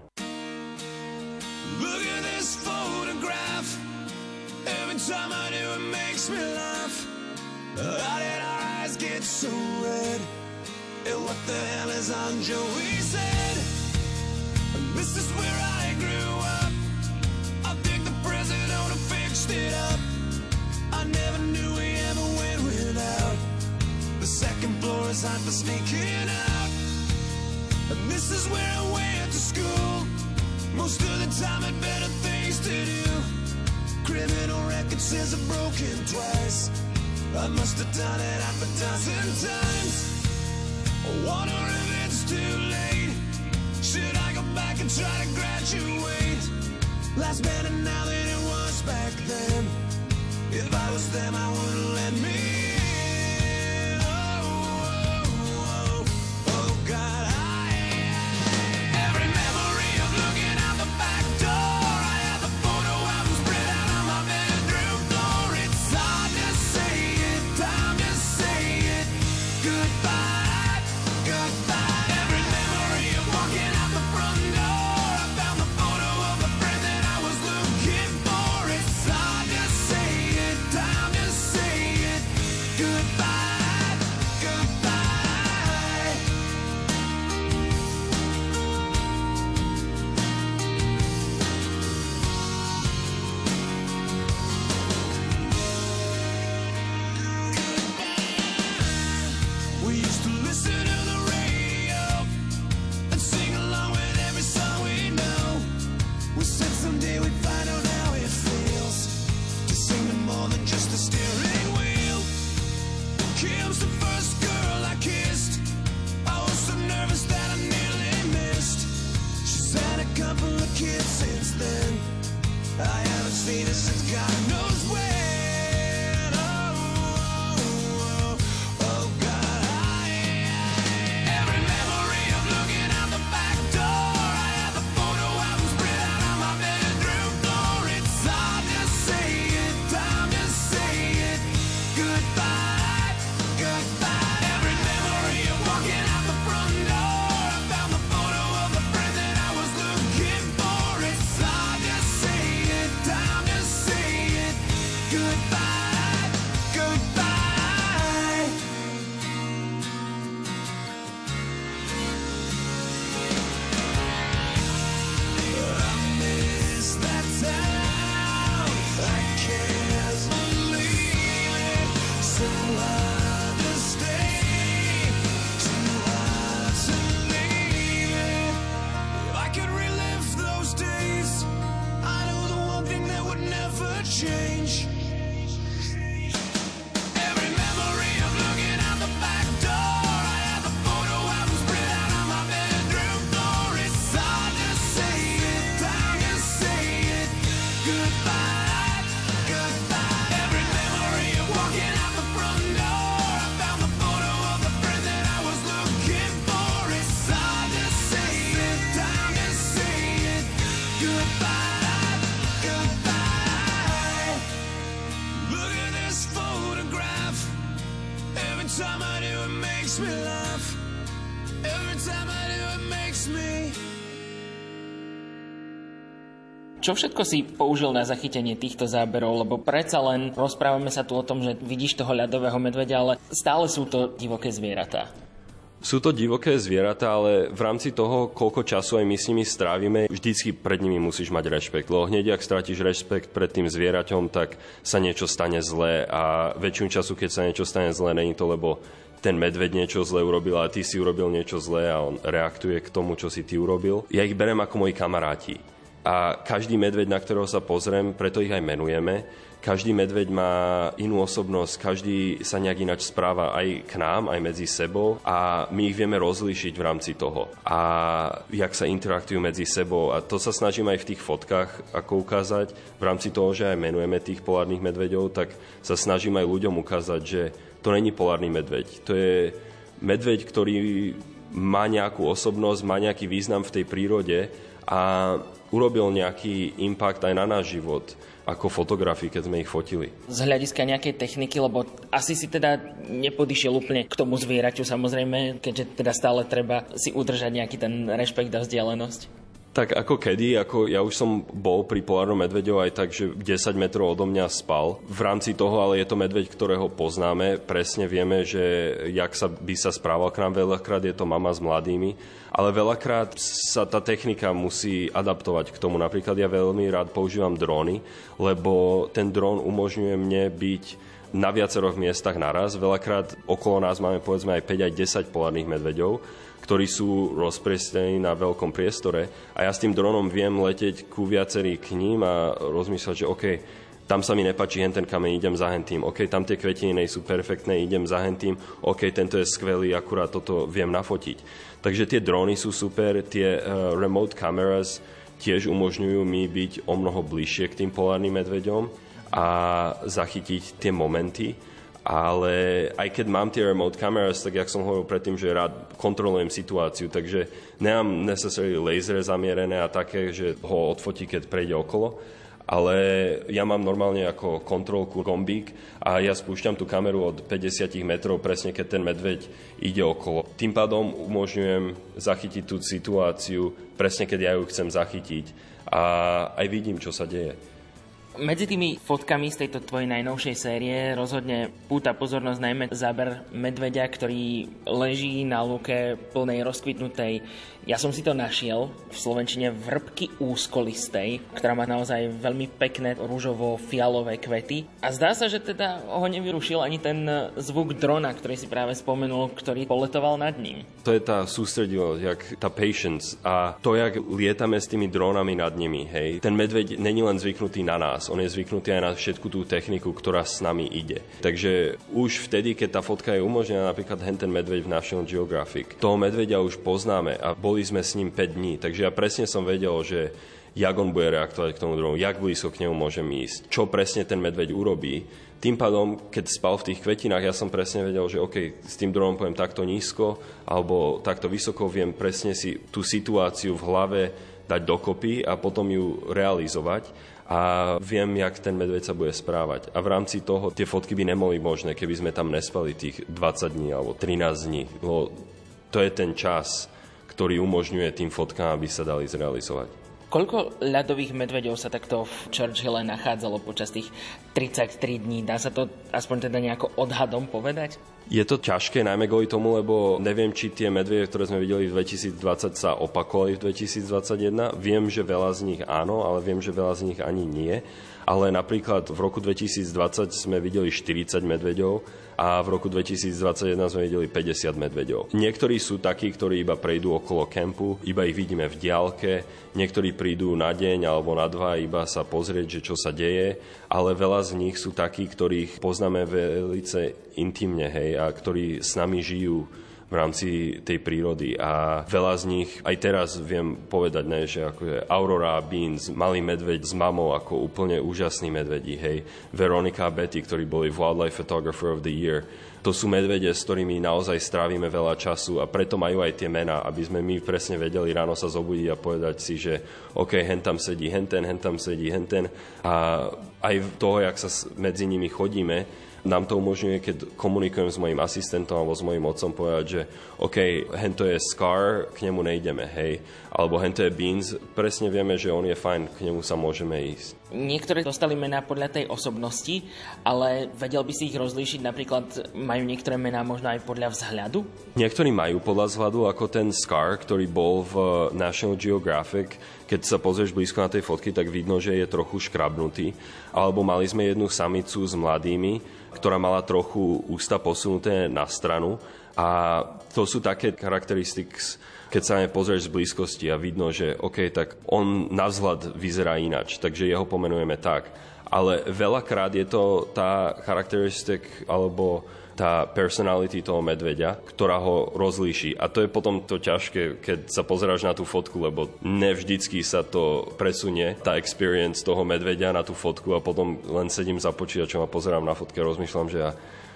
Speaker 6: Hot for sneaking out. And this is where I went to school. Most of the time had better things to do. Criminal record says I've broken twice. I must have done it half a dozen times. I wonder if it's too late. Should I go back and try to graduate? Life's better now than it was back then. If I was them, I wouldn't let me
Speaker 3: Čo všetko si použil na zachytenie týchto záberov? Lebo predsa len rozprávame sa tu o tom, že vidíš toho ľadového medveďa, ale stále sú to divoké zvieratá.
Speaker 2: Sú to divoké zvieratá, ale v rámci toho, koľko času aj my s nimi strávime, vždycky pred nimi musíš mať rešpekt. Lebo hneď, ak stratíš rešpekt pred tým zvieraťom, tak sa niečo stane zlé a väčšinu času, keď sa niečo stane zlé, není to, lebo ten medveď niečo zlé urobil a ty si urobil niečo zlé a on reaktuje k tomu, čo si ty urobil. Ja ich berem ako moji kamaráti. A každý medveď, na ktorého sa pozriem, preto ich aj menujeme, každý medveď má inú osobnosť, každý sa nejak ináč správa aj k nám, aj medzi sebou a my ich vieme rozlíšiť v rámci toho. A jak sa interaktujú medzi sebou. A to sa snažím aj v tých fotkách ako ukázať. V rámci toho, že aj menujeme tých polárnych medveďov, tak sa snažím aj ľuďom ukázať, že to není polárny medveď. To je medveď, ktorý má nejakú osobnosť, má nejaký význam v tej prírode a urobil nejaký impact aj na náš život ako fotografii, keď sme ich fotili.
Speaker 3: Z hľadiska nejakej techniky, lebo asi si teda nepodišiel úplne k tomu zvieraťu samozrejme, keďže teda stále treba si udržať nejaký ten rešpekt a vzdialenosť.
Speaker 2: Tak ako kedy, ako ja už som bol pri polárnom medveďov aj tak, že 10 metrov odo mňa spal. V rámci toho ale je to medveď, ktorého poznáme. Presne vieme, že jak sa by sa správal k nám veľakrát, je to mama s mladými. Ale veľakrát sa tá technika musí adaptovať k tomu. Napríklad ja veľmi rád používam dróny, lebo ten dron umožňuje mne byť na viacerých miestach naraz. Veľakrát okolo nás máme povedzme aj 5 aj 10 polárnych medveďov ktorí sú rozprestení na veľkom priestore a ja s tým dronom viem leteť ku viacerý k ním a rozmýšľať, že OK, tam sa mi nepáči hen ten kameň, idem za hen. OK, tam tie kvetiny sú perfektné, idem za hen. OK, tento je skvelý, akurát toto viem nafotiť. Takže tie drony sú super, tie uh, remote cameras tiež umožňujú mi byť o mnoho bližšie k tým polárnym medveďom a zachytiť tie momenty. Ale aj keď mám tie remote cameras, tak jak som hovoril predtým, že rád kontrolujem situáciu, takže nemám necessarily laser zamierené a také, že ho odfotí, keď prejde okolo, ale ja mám normálne ako kontrolku gombík a ja spúšťam tú kameru od 50 metrov presne keď ten medveď ide okolo. Tým pádom umožňujem zachytiť tú situáciu presne keď ja ju chcem zachytiť a aj vidím, čo sa deje.
Speaker 3: Medzi tými fotkami z tejto tvojej najnovšej série rozhodne púta pozornosť najmä záber medveďa, ktorý leží na lúke plnej rozkvitnutej. Ja som si to našiel v Slovenčine vrbky úzkolistej, ktorá má naozaj veľmi pekné rúžovo-fialové kvety. A zdá sa, že teda ho nevyrušil ani ten zvuk drona, ktorý si práve spomenul, ktorý poletoval nad ním.
Speaker 2: To je tá sústredivosť, jak tá patience a to, jak lietame s tými dronami nad nimi, hej. Ten medveď není len zvyknutý na nás, on je zvyknutý aj na všetku tú techniku, ktorá s nami ide. Takže už vtedy, keď tá fotka je umožnená, napríklad hen ten medveď v National Geographic, toho medveďa už poznáme a boli sme s ním 5 dní, takže ja presne som vedel, že jak on bude reaktovať k tomu dronu, jak blízko k nemu môžem ísť, čo presne ten medveď urobí. Tým pádom, keď spal v tých kvetinách, ja som presne vedel, že OK, s tým dronom poviem takto nízko alebo takto vysoko, viem presne si tú situáciu v hlave dať dokopy a potom ju realizovať a viem, jak ten medveď sa bude správať. A v rámci toho tie fotky by nemali možné, keby sme tam nespali tých 20 dní alebo 13 dní. Lebo to je ten čas, ktorý umožňuje tým fotkám, aby sa dali zrealizovať.
Speaker 3: Koľko ľadových medveďov sa takto v Churchille nachádzalo počas tých 33 dní? Dá sa to aspoň teda nejako odhadom povedať?
Speaker 2: Je to ťažké, najmä kvôli tomu, lebo neviem, či tie medvede, ktoré sme videli v 2020, sa opakovali v 2021. Viem, že veľa z nich áno, ale viem, že veľa z nich ani nie. Ale napríklad v roku 2020 sme videli 40 medveďov a v roku 2021 sme videli 50 medveďov. Niektorí sú takí, ktorí iba prejdú okolo kempu, iba ich vidíme v diálke, niektorí prídu na deň alebo na dva iba sa pozrieť, že čo sa deje, ale veľa z nich sú takí, ktorých poznáme velice intimne, hej, a ktorí s nami žijú v rámci tej prírody. A veľa z nich, aj teraz viem povedať, ne, že ako je Aurora Beans, malý medveď s mamou ako úplne úžasný medvedí, hej, Veronika a Betty, ktorí boli Wildlife Photographer of the Year, to sú medvede, s ktorými naozaj strávime veľa času a preto majú aj tie mená, aby sme my presne vedeli ráno sa zobudiť a povedať si, že OK, hen tam sedí henten, hen tam sedí henten a aj toho, jak sa medzi nimi chodíme, nám to umožňuje, keď komunikujem s mojim asistentom alebo s mojim otcom povedať, že OK, hento je Scar, k nemu nejdeme, hej. Alebo hento je Beans, presne vieme, že on je fajn, k nemu sa môžeme ísť.
Speaker 3: Niektoré dostali mená podľa tej osobnosti, ale vedel by si ich rozlíšiť, napríklad majú niektoré mená možno aj podľa vzhľadu?
Speaker 2: Niektorí majú podľa vzhľadu, ako ten Scar, ktorý bol v National Geographic. Keď sa pozrieš blízko na tej fotky, tak vidno, že je trochu škrabnutý. Alebo mali sme jednu samicu s mladými, ktorá mala trochu ústa posunuté na stranu. A to sú také charakteristiky, keď sa na pozrieš z blízkosti a vidno, že OK, tak on na vzhľad vyzerá inač, takže jeho pomenujeme tak. Ale veľakrát je to tá charakteristik alebo tá personality toho medveďa, ktorá ho rozlíši. A to je potom to ťažké, keď sa pozeráš na tú fotku, lebo nevždycky sa to presunie, tá experience toho medveďa na tú fotku a potom len sedím za počítačom a pozerám na fotke a rozmýšľam, že ja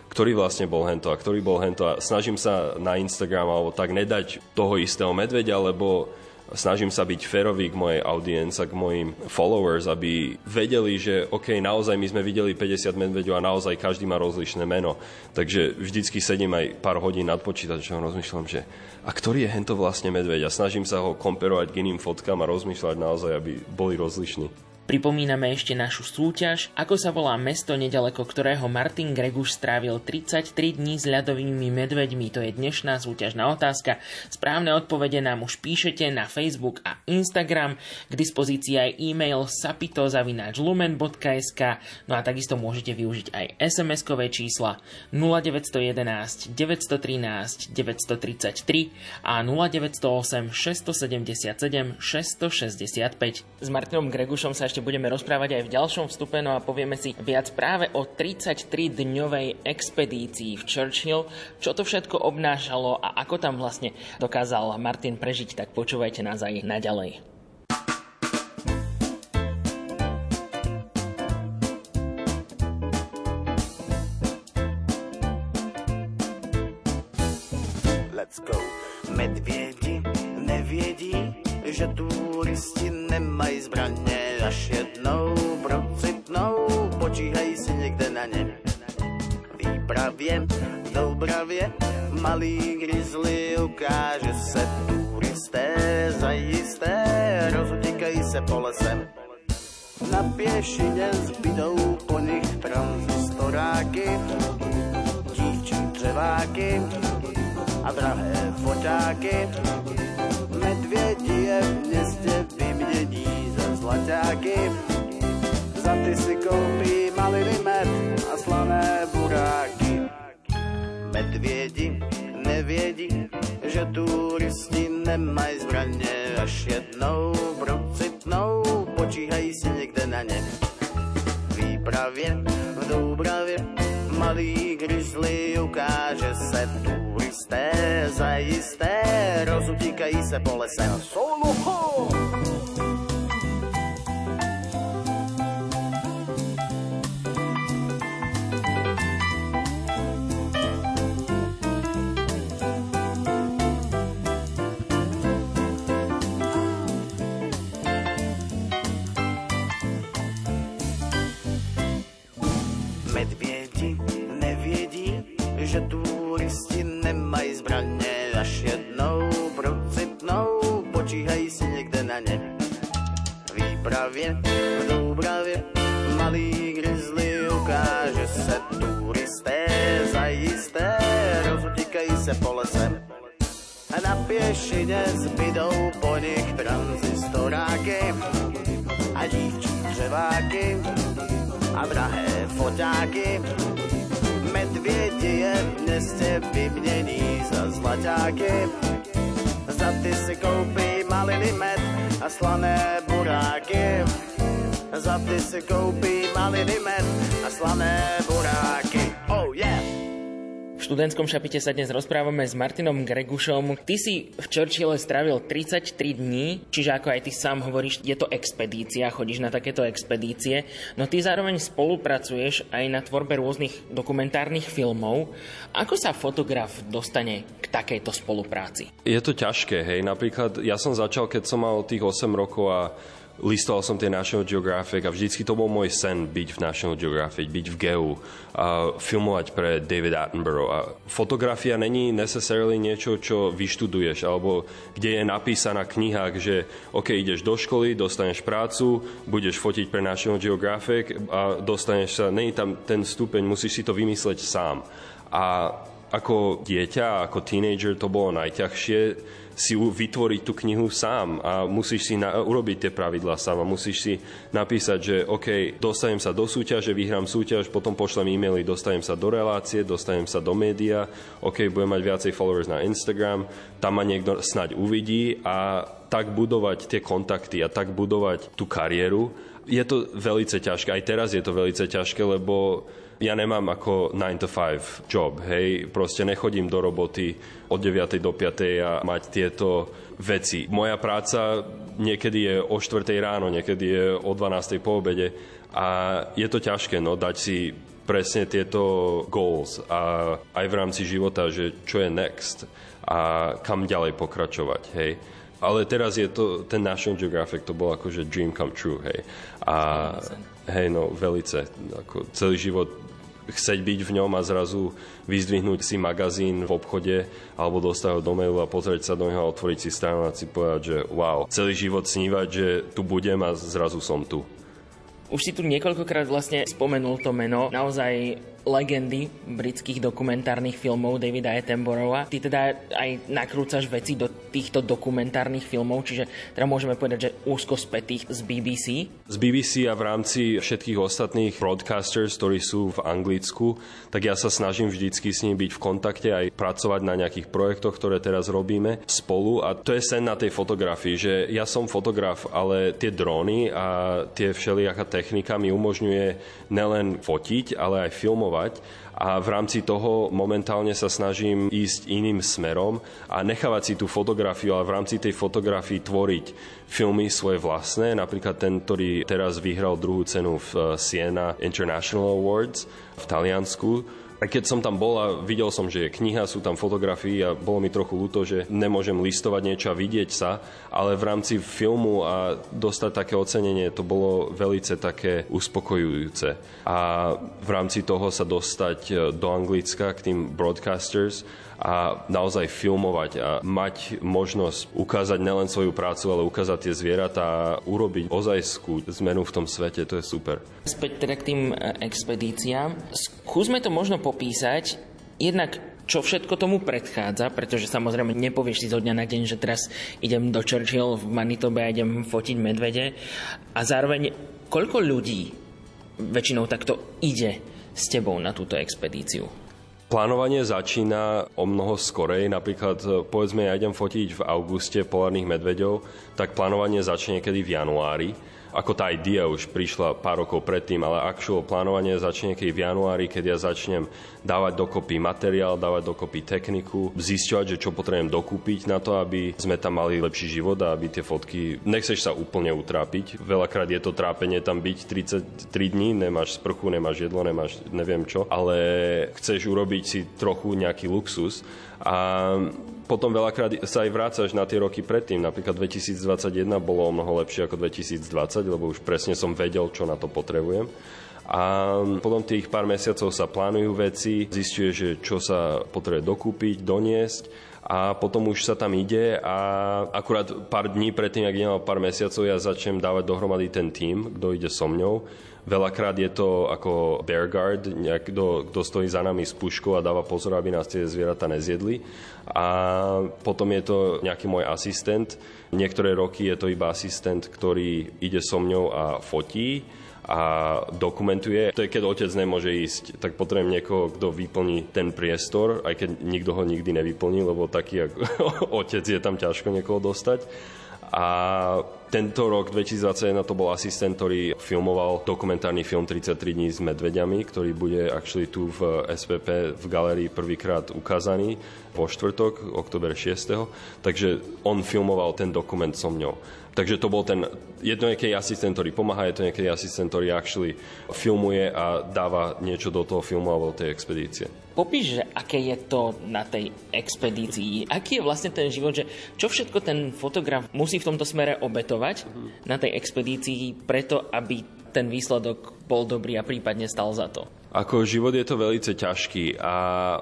Speaker 2: ktorý vlastne bol hento a ktorý bol hento a snažím sa na Instagram alebo tak nedať toho istého medveďa, lebo snažím sa byť férový k mojej audience a k mojim followers, aby vedeli, že OK, naozaj my sme videli 50 medveďov a naozaj každý má rozlišné meno. Takže vždycky sedím aj pár hodín nad počítačom a rozmýšľam, že a ktorý je hento vlastne medveď a snažím sa ho komperovať k iným fotkám a rozmýšľať naozaj, aby boli rozlišní.
Speaker 3: Pripomíname ešte našu súťaž, ako sa volá mesto nedaleko ktorého Martin Greguš strávil 33 dní s ľadovými medveďmi. To je dnešná súťažná otázka. Správne odpovede nám už píšete na Facebook a Instagram. K dispozícii aj e-mail sapito.lumen.sk No a takisto môžete využiť aj SMS-kové čísla 0911 913 933 a 0908 677 665. S Martinom Gregušom sa ešte budeme rozprávať aj v ďalšom vstupe, no a povieme si viac práve o 33-dňovej expedícii v Churchill, čo to všetko obnášalo a ako tam vlastne dokázal Martin prežiť, tak počúvajte nás aj naďalej.
Speaker 1: Let's go. Medvědi nevědí, že turisti nemají zbraně, až jednou procitnou, počíhej si někde na ně. Výpravě, v Doubravě, malý grizzly ukáže se turisté zajisté, rozutíkají se po lesem. Na pěšině zbydou po nich transistoráky, dívčí dřeváky, a drahé foťáky. Zlaťáky. Za ty si koupí maliny med a slané buráky. Medvědi nevědí, že turisti nemají zbraně, až jednou procitnou, počíhají si někde na ně. Výpravě v Doubravě malý grizzly ukáže se turisté zajisté, rozutíkají se po lesem. Solucho! Medvědi se po lesem. A na pěšině zbydou po nich transistoráky a dívčí dřeváky a drahé foťáky. Medvědi je v městě vymění za zlaťáky. Za ty si koupí maliny med a slané buráky. Za ty si koupí maliny med a slané buráky. Oh yeah!
Speaker 3: V študentskom šapite sa dnes rozprávame s Martinom Gregušom. Ty si v Churchille strávil 33 dní, čiže ako aj ty sám hovoríš, je to expedícia, chodíš na takéto expedície, no ty zároveň spolupracuješ aj na tvorbe rôznych dokumentárnych filmov. Ako sa fotograf dostane k takejto spolupráci?
Speaker 2: Je to ťažké, hej. Napríklad ja som začal, keď som mal tých 8 rokov a listoval som tie National Geographic a vždycky to bol môj sen byť v National Geographic, byť v GEU, a filmovať pre David Attenborough. A fotografia není necessarily niečo, čo vyštuduješ, alebo kde je napísaná knihách, že OK, ideš do školy, dostaneš prácu, budeš fotiť pre National Geographic a dostaneš sa, není tam ten stupeň, musíš si to vymysleť sám. A ako dieťa, ako teenager to bolo najťažšie si vytvoriť tú knihu sám a musíš si na, urobiť tie pravidlá sám a musíš si napísať, že OK, dostanem sa do súťaže, vyhrám súťaž, potom pošlem e-maily, dostanem sa do relácie, dostanem sa do média, OK, budem mať viacej followers na Instagram, tam ma niekto snaď uvidí a tak budovať tie kontakty a tak budovať tú kariéru. Je to veľmi ťažké, aj teraz je to veľmi ťažké, lebo ja nemám ako 9 to 5 job, hej, proste nechodím do roboty od 9 do 5 a mať tieto veci. Moja práca niekedy je o 4 ráno, niekedy je o 12 po obede a je to ťažké, no, dať si presne tieto goals a aj v rámci života, že čo je next a kam ďalej pokračovať, hej. Ale teraz je to, ten National Geographic, to bol akože dream come true, hej. A hej, no, velice, ako celý život chceť byť v ňom a zrazu vyzdvihnúť si magazín v obchode alebo dostať ho do mailu a pozrieť sa do neho a otvoriť si stranu a si povedať, že wow, celý život snívať, že tu budem a zrazu som tu.
Speaker 3: Už si tu niekoľkokrát vlastne spomenul to meno naozaj legendy britských dokumentárnych filmov Davida Attenborougha. Ty teda aj nakrúcaš veci do týchto dokumentárnych filmov, čiže teda môžeme povedať, že úzko spätých z BBC.
Speaker 2: Z BBC a v rámci všetkých ostatných broadcasters, ktorí sú v Anglicku, tak ja sa snažím vždycky s nimi byť v kontakte aj pracovať na nejakých projektoch, ktoré teraz robíme spolu a to je sen na tej fotografii, že ja som fotograf, ale tie dróny a tie všelijaká technika mi umožňuje nelen fotiť, ale aj filmovať a v rámci toho momentálne sa snažím ísť iným smerom a nechávať si tú fotografiu, ale v rámci tej fotografii tvoriť filmy svoje vlastné. Napríklad ten, ktorý teraz vyhral druhú cenu v eh, Siena International Awards v Taliansku, a keď som tam bol a videl som, že je kniha, sú tam fotografie a bolo mi trochu ľúto, že nemôžem listovať niečo a vidieť sa, ale v rámci filmu a dostať také ocenenie, to bolo velice také uspokojujúce. A v rámci toho sa dostať e, do Anglicka k tým broadcasters a naozaj filmovať a mať možnosť ukázať nelen svoju prácu, ale ukázať tie zvieratá a urobiť ozajskú zmenu v tom svete, to je super.
Speaker 3: Späť teda k tým e, expedíciám. Skúsme to možno popísať. Jednak čo všetko tomu predchádza, pretože samozrejme nepovieš si zo dňa na deň, že teraz idem do Churchill v Manitobe a idem fotiť medvede. A zároveň koľko ľudí väčšinou takto ide s tebou na túto expedíciu?
Speaker 2: Plánovanie začína o mnoho skorej. Napríklad, e, povedzme, ja idem fotiť v auguste polárnych medveďov, tak plánovanie začne niekedy v januári. Ako tá idea už prišla pár rokov predtým, ale actual plánovanie začne niekedy v januári, keď ja začnem dávať dokopy materiál, dávať dokopy techniku, zisťovať, že čo potrebujem dokúpiť na to, aby sme tam mali lepší život a aby tie fotky... Nechceš sa úplne utrápiť. Veľakrát je to trápenie tam byť 33 dní, nemáš sprchu, nemáš jedlo, nemáš neviem čo, ale chceš urobiť si trochu nejaký luxus a potom veľakrát sa aj vrácaš na tie roky predtým. Napríklad 2021 bolo o mnoho lepšie ako 2020, lebo už presne som vedel, čo na to potrebujem. A potom tých pár mesiacov sa plánujú veci, zistuje, že čo sa potrebuje dokúpiť, doniesť a potom už sa tam ide a akurát pár dní predtým, ak nemal pár mesiacov, ja začnem dávať dohromady ten tým, kto ide so mňou Veľakrát je to ako bear guard, nejak, kto, kto stojí za nami s puškou a dáva pozor, aby nás tie zvieratá nezjedli. A potom je to nejaký môj asistent. Niektoré roky je to iba asistent, ktorý ide so mňou a fotí a dokumentuje. To je, keď otec nemôže ísť, tak potrebujem niekoho, kto vyplní ten priestor, aj keď nikto ho nikdy nevyplní, lebo taký ako otec je tam ťažko niekoho dostať. A tento rok 2021 to bol asistent, ktorý filmoval dokumentárny film 33 dní s medveďami, ktorý bude actually tu v SPP v galerii prvýkrát ukázaný vo štvrtok, oktober 6. Takže on filmoval ten dokument so mňou. Takže to bol ten, jedno niekedy asistent, ktorý pomáha, je to niekedy asistent, ktorý actually filmuje a dáva niečo do toho filmu alebo tej expedície.
Speaker 3: Popíš, že aké je to na tej expedícii? Aký je vlastne ten život, že čo všetko ten fotograf musí v tomto smere obetovať na tej expedícii preto, aby ten výsledok bol dobrý a prípadne stal za to?
Speaker 2: Ako život je to veľmi ťažký a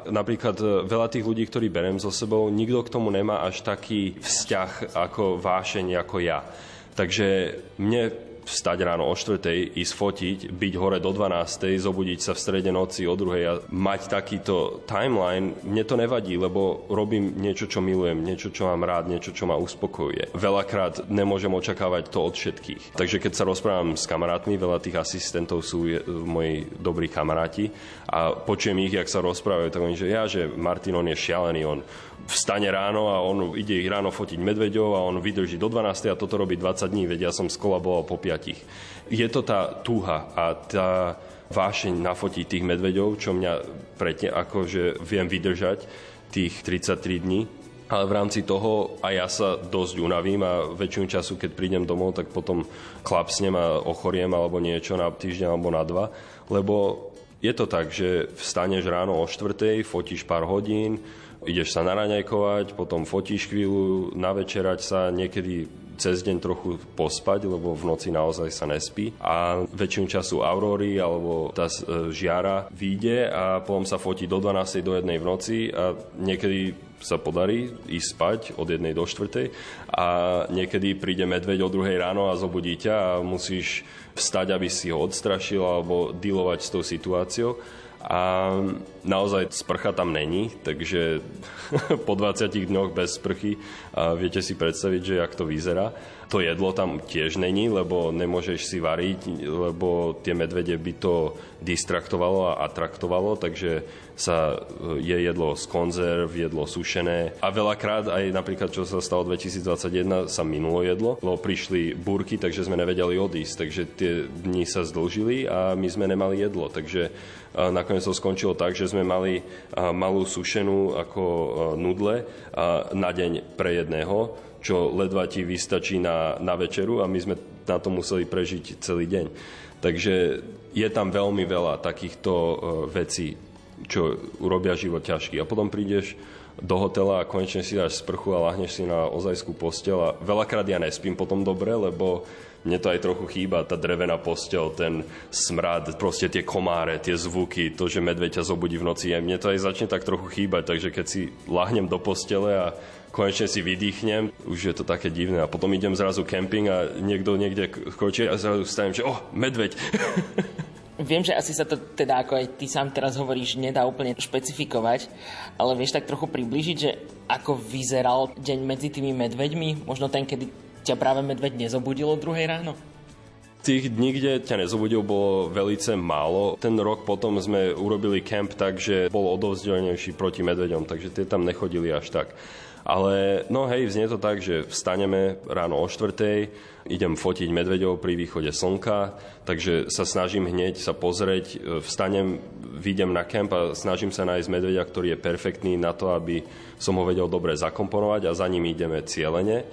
Speaker 2: napríklad e, veľa tých ľudí, ktorí berem so sebou, nikto k tomu nemá až taký vzťah ako vášeň ako ja. Takže mne vstať ráno o 4. ísť fotiť, byť hore do 12. zobudiť sa v strede noci o 2. a mať takýto timeline, mne to nevadí, lebo robím niečo, čo milujem, niečo, čo mám rád, niečo, čo ma uspokojuje. Veľakrát nemôžem očakávať to od všetkých. Takže keď sa rozprávam s kamarátmi, veľa tých asistentov sú moji dobrí kamaráti a počujem ich, jak sa rozprávajú, tak oni, že ja, že Martin, on je šialený, on vstane ráno a on ide ich ráno fotiť medveďov a on vydrží do 12. a toto robí 20 dní, veď ja som skolaboval po 5. Je to tá túha a tá vášeň nafotiť tých medveďov, čo mňa pretne, akože viem vydržať tých 33 dní. Ale v rámci toho aj ja sa dosť unavím a väčšinu času, keď prídem domov, tak potom klapsnem a ochoriem alebo niečo na týždeň alebo na dva. Lebo je to tak, že vstaneš ráno o štvrtej, fotíš pár hodín, ideš sa naraňajkovať, potom fotíš chvíľu, navečerať sa, niekedy cez deň trochu pospať, lebo v noci naozaj sa nespí. A väčšinu času aurory alebo tá e, žiara vyjde a potom sa fotí do 12. do 1. v noci a niekedy sa podarí ísť spať od jednej do štvrtej a niekedy príde medveď o druhej ráno a zobudí ťa a musíš vstať, aby si ho odstrašil alebo dealovať s tou situáciou. A naozaj sprcha tam není, takže po 20 dňoch bez sprchy a viete si predstaviť, že jak to vyzerá. To jedlo tam tiež není, lebo nemôžeš si variť, lebo tie medvede by to distraktovalo a atraktovalo, takže sa e, je jedlo z konzerv, jedlo sušené. A veľakrát aj napríklad, čo sa stalo 2021, sa minulo jedlo, lebo prišli búrky, takže sme nevedeli odísť, takže tie dni sa zdlžili a my sme nemali jedlo, takže a nakoniec to skončilo tak, že sme mali malú sušenú ako nudle na deň pre jedného, čo ledva ti vystačí na, na večeru a my sme na to museli prežiť celý deň. Takže je tam veľmi veľa takýchto vecí, čo urobia život ťažký. A potom prídeš do hotela a konečne si dáš sprchu a lahneš si na ozajskú postel a veľakrát ja nespím potom dobre, lebo mne to aj trochu chýba, tá drevená postel, ten smrad, proste tie komáre, tie zvuky, to, že medveď ťa zobudí v noci. Mne to aj začne tak trochu chýbať, takže keď si lahnem do postele a konečne si vydýchnem, už je to také divné. A potom idem zrazu kemping a niekto niekde kročí a zrazu stanem, že oh, medveď.
Speaker 3: Viem, že asi sa to teda, ako aj ty sám teraz hovoríš, nedá úplne špecifikovať, ale vieš tak trochu približiť, že ako vyzeral deň medzi tými medveďmi, možno ten, kedy ťa práve medveď nezobudil o druhej ráno?
Speaker 2: Tých dní, kde ťa nezobudil, bolo velice málo. Ten rok potom sme urobili kemp tak, že bol odovzdelenejší proti medveďom, takže tie tam nechodili až tak. Ale no hej, vznie to tak, že vstaneme ráno o štvrtej, idem fotiť medveďov pri východe slnka, takže sa snažím hneď sa pozrieť, vstanem, vyjdem na kemp a snažím sa nájsť medveďa, ktorý je perfektný na to, aby som ho vedel dobre zakomponovať a za ním ideme cieľene.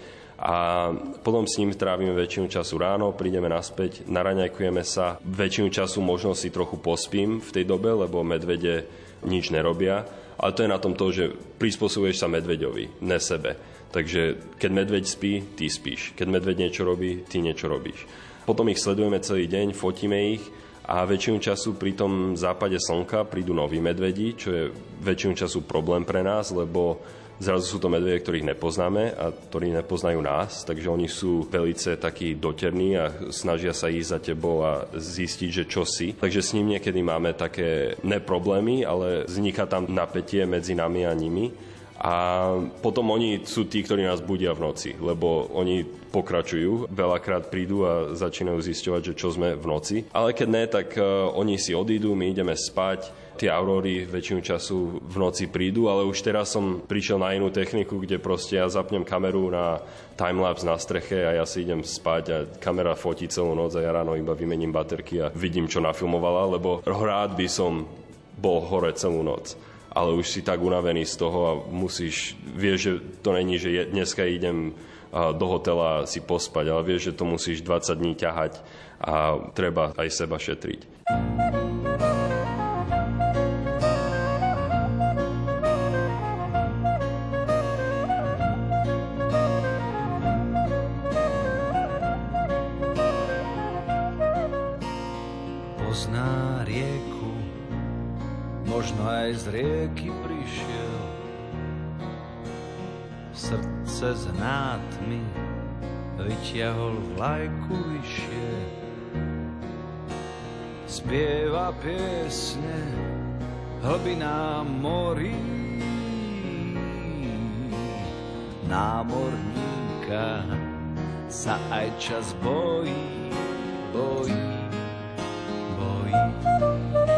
Speaker 2: A potom s ním trávime väčšinu času ráno, prídeme naspäť, naraňajkujeme sa, väčšinu času možno si trochu pospím v tej dobe, lebo medvede nič nerobia, ale to je na tom to, že prispôsobuješ sa medveďovi, ne sebe. Takže keď medveď spí, ty spíš. Keď medveď niečo robí, ty niečo robíš. Potom ich sledujeme celý deň, fotíme ich a väčšinu času pri tom západe slnka prídu noví medvedi, čo je väčšinu času problém pre nás, lebo Zrazu sú to medvede, ktorých nepoznáme a ktorí nepoznajú nás, takže oni sú velice takí doterní a snažia sa ísť za tebou a zistiť, že čo si. Takže s ním niekedy máme také neproblémy, ale vzniká tam napätie medzi nami a nimi. A potom oni sú tí, ktorí nás budia v noci, lebo oni pokračujú, veľakrát prídu a začínajú zisťovať, že čo sme v noci. Ale keď ne, tak uh, oni si odídu, my ideme spať, tie aurory väčšinu času v noci prídu, ale už teraz som prišiel na inú techniku, kde proste ja zapnem kameru na timelapse na streche a ja si idem spať a kamera fotí celú noc a ja ráno iba vymením baterky a vidím, čo nafilmovala, lebo rád by som bol hore celú noc ale už si tak unavený z toho a musíš, vieš, že to není, že je, dneska idem do hotela si pospať, ale vieš, že to musíš 20 dní ťahať a treba aj seba šetriť.
Speaker 4: Z rieky prišiel, srdce z nátmy vyťahol vlajku vyššie. Spieva piesne hlbinám morí, námorníka sa aj čas bojí, bojí, bojí.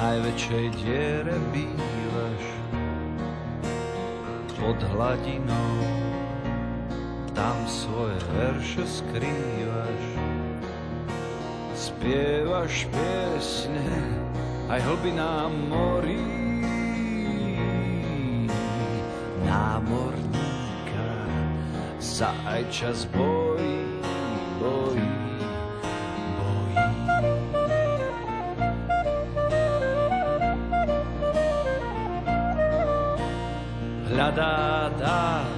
Speaker 4: Najväčšej diere bývaš.
Speaker 7: pod hladinou. Tam svoje verše skrývaš, spievaš piesne aj hlbinám morí. Námorníka sa aj čas bojí, bojí. Hľadá dám,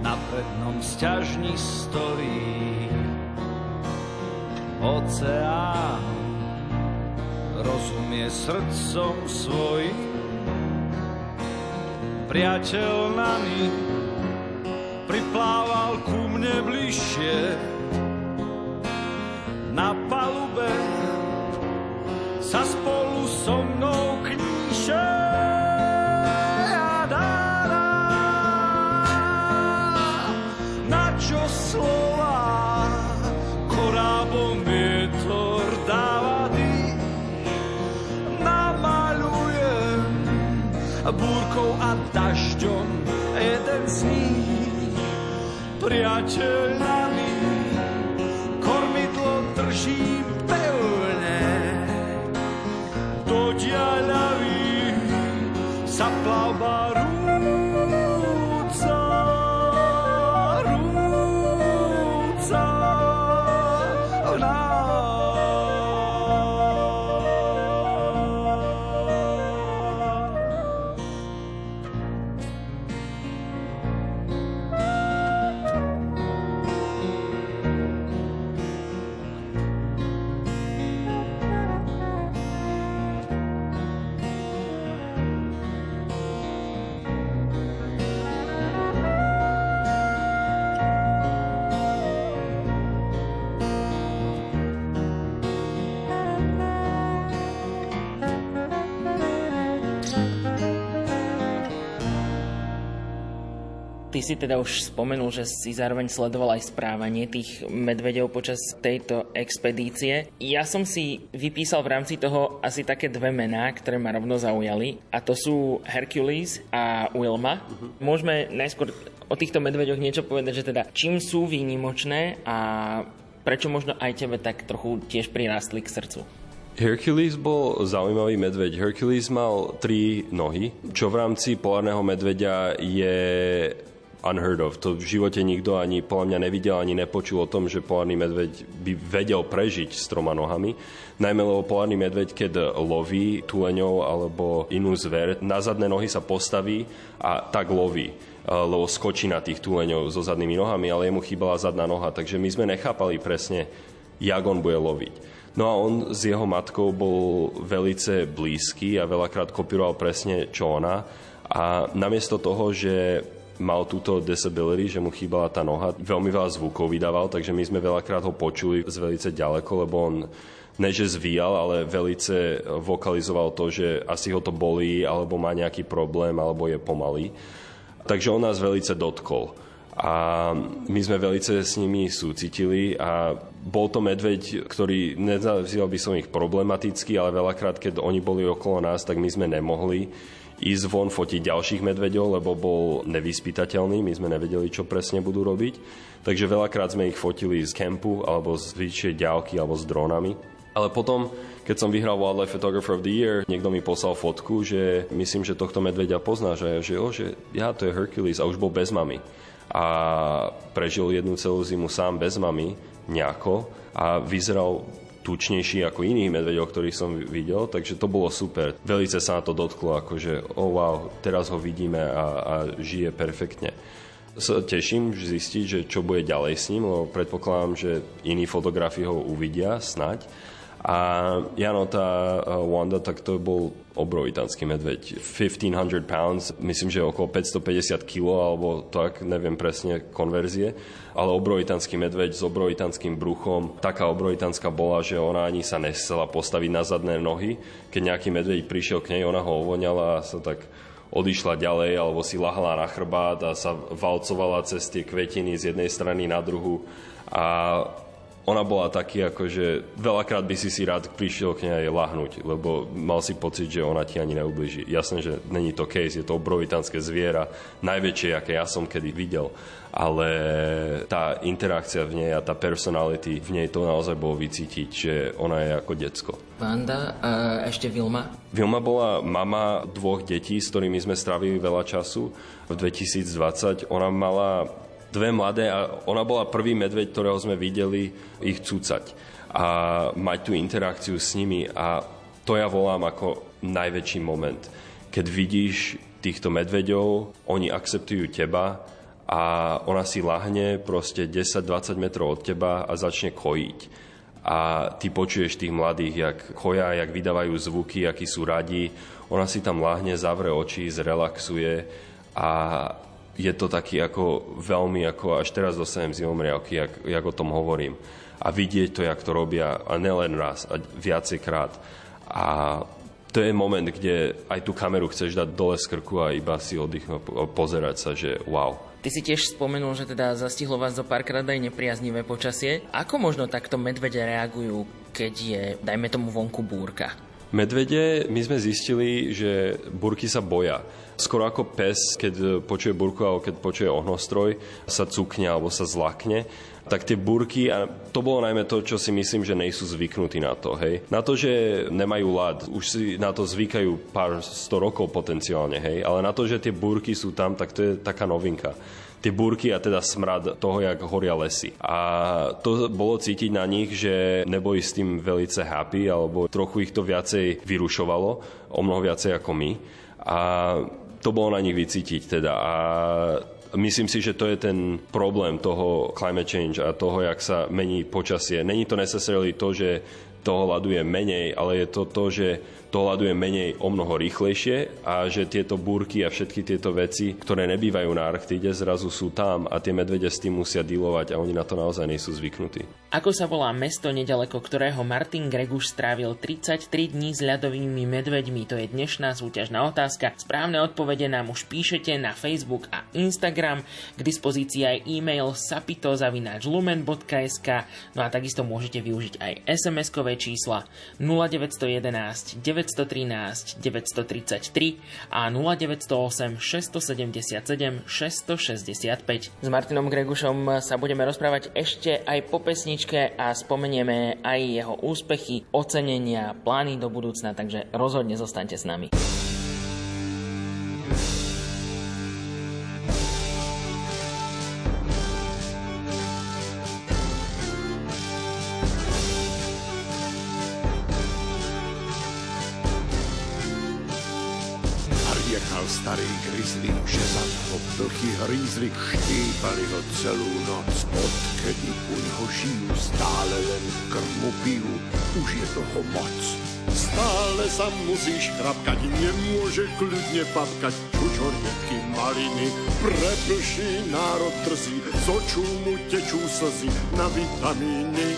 Speaker 7: na prednom sťažni stojí oceán, rozumie srdcom svojim. Priateľ nami priplával ku mne bližšie priateľ
Speaker 3: si teda už spomenul, že si zároveň sledoval aj správanie tých medveďov počas tejto expedície. Ja som si vypísal v rámci toho asi také dve mená, ktoré ma rovno zaujali. A to sú Hercules a Wilma. Môžeme najskôr o týchto medveďoch niečo povedať, že teda čím sú výnimočné a prečo možno aj tebe tak trochu tiež prirástli k srdcu.
Speaker 2: Hercules bol zaujímavý medveď. Hercules mal tri nohy, čo v rámci polárneho medveďa je unheard of. To v živote nikto ani podľa mňa nevidel, ani nepočul o tom, že polárny medveď by vedel prežiť s troma nohami. Najmä lebo polárny medveď, keď loví tuleňov alebo inú zver, na zadné nohy sa postaví a tak loví lebo skočí na tých tuleňov so zadnými nohami, ale jemu chýbala zadná noha, takže my sme nechápali presne, jak on bude loviť. No a on s jeho matkou bol velice blízky a veľakrát kopíroval presne, čo ona. A namiesto toho, že mal túto disability, že mu chýbala tá noha, veľmi veľa zvukov vydával, takže my sme veľakrát ho počuli z velice ďaleko, lebo on ne že zvíjal, ale velice vokalizoval to, že asi ho to bolí, alebo má nejaký problém, alebo je pomalý. Takže on nás velice dotkol. A my sme velice s nimi súcitili a bol to medveď, ktorý, nenazýval by som ich problematický, ale veľakrát, keď oni boli okolo nás, tak my sme nemohli ísť von fotiť ďalších medveďov, lebo bol nevyspytateľný, my sme nevedeli, čo presne budú robiť. Takže veľakrát sme ich fotili z kempu, alebo z väčšej ďalky, alebo s dronami. Ale potom, keď som vyhral Wildlife Photographer of the Year, niekto mi poslal fotku, že myslím, že tohto medveďa poznáš. A ja, že, o, že ja, to je Hercules a už bol bez mamy. A prežil jednu celú zimu sám bez mamy, nejako, a vyzeral tučnejší ako iných medveďov, ktorých som videl, takže to bolo super. Velice sa na to dotklo, akože, oh wow, teraz ho vidíme a, a žije perfektne sa teším zistiť, že čo bude ďalej s ním, lebo predpokladám, že iní fotografi ho uvidia, snať. A Jano, tá uh, Wanda, tak to bol obrovitanský medveď. 1500 pounds, myslím, že okolo 550 kg, alebo tak, neviem presne konverzie. Ale obrovitanský medveď s obrovitanským bruchom, taká obrovitanská bola, že ona ani sa nesela postaviť na zadné nohy. Keď nejaký medveď prišiel k nej, ona ho ovoňala a sa tak odišla ďalej alebo si lahla na chrbát a sa valcovala cez tie kvetiny z jednej strany na druhu a ona bola taký, ako že veľakrát by si si rád prišiel k nej lahnúť, lebo mal si pocit, že ona ti ani neublíži. Jasné, že není to case, je to obrovitánske zviera, najväčšie, aké ja som kedy videl, ale tá interakcia v nej a tá personality v nej to naozaj bolo vycítiť, že ona je ako decko.
Speaker 3: Vanda a ešte Vilma.
Speaker 2: Vilma bola mama dvoch detí, s ktorými sme strávili veľa času. V 2020 ona mala dve mladé a ona bola prvý medveď, ktorého sme videli ich cúcať a mať tú interakciu s nimi a to ja volám ako najväčší moment. Keď vidíš týchto medveďov, oni akceptujú teba a ona si lahne proste 10-20 metrov od teba a začne kojiť. A ty počuješ tých mladých, jak choja, jak vydávajú zvuky, akí sú radi. Ona si tam lahne, zavre oči, zrelaxuje a je to taký ako veľmi, ako až teraz dostanem zimomriavky, jak, jak o tom hovorím. A vidieť to, jak to robia, a nelen raz, a viacejkrát. A to je moment, kde aj tú kameru chceš dať dole z krku a iba si oddychnúť pozerať sa, že wow.
Speaker 3: Ty si tiež spomenul, že teda zastihlo vás zo párkrát aj nepriaznivé počasie. Ako možno takto medvede reagujú, keď je, dajme tomu, vonku búrka?
Speaker 2: Medvede, my sme zistili, že burky sa boja. Skoro ako pes, keď počuje burku alebo keď počuje ohnostroj, sa cukne alebo sa zlakne tak tie burky, a to bolo najmä to, čo si myslím, že nejsú zvyknutí na to, hej. Na to, že nemajú lad, už si na to zvykajú pár sto rokov potenciálne, hej, ale na to, že tie burky sú tam, tak to je taká novinka tie búrky a teda smrad toho, jak horia lesy. A to bolo cítiť na nich, že neboli s tým velice happy, alebo trochu ich to viacej vyrušovalo, o mnoho viacej ako my. A to bolo na nich vycítiť teda. A Myslím si, že to je ten problém toho climate change a toho, jak sa mení počasie. Není to necessarily to, že toho ľadu je menej, ale je to to, že to ľadu je menej o mnoho rýchlejšie a že tieto búrky a všetky tieto veci, ktoré nebývajú na Arktide, zrazu sú tam a tie medvede s tým musia dealovať a oni na to naozaj nie sú zvyknutí.
Speaker 3: Ako sa volá mesto, nedaleko ktorého Martin Greguš strávil 33 dní s ľadovými medveďmi? To je dnešná súťažná otázka. Správne odpovede nám už píšete na Facebook a Instagram. K dispozícii aj e-mail sapito.lumen.sk No a takisto môžete využiť aj SMS-kové čísla 0911 913 933 a 0908 677 665. S Martinom Gregušom sa budeme rozprávať ešte aj po pesničke a spomenieme aj jeho úspechy, ocenenia, plány do budúcna, takže rozhodne zostaňte s nami.
Speaker 8: Sa musíš chrapkať, nemôže kľudne papkať, čučorneky maliny, preplší národ drzí, z očú mu tečú slzy na vitamíny.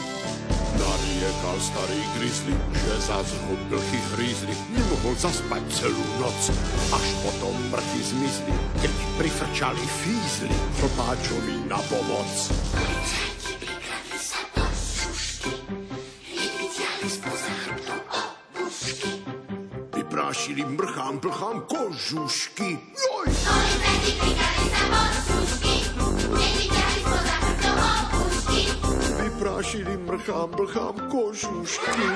Speaker 8: Nariekal starý grizzly, že zas ho blchy hrízli, nemohol zaspať celú noc, až potom mrchy zmizli, keď prifrčali fízli chlpáčovi na pomoc. Vyprášili mrchám, plchám kožušky. Joj! Vyprášili mrchám, plchám kožušky.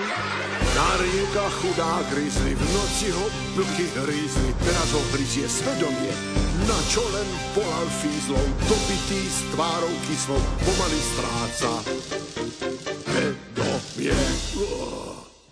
Speaker 8: Na riekach chudá grizzly, v noci ho blky hrízli, teraz ho hryzie svedomie. Na čo len volal fízlov, dobitý s tvárou kyslou, pomaly stráca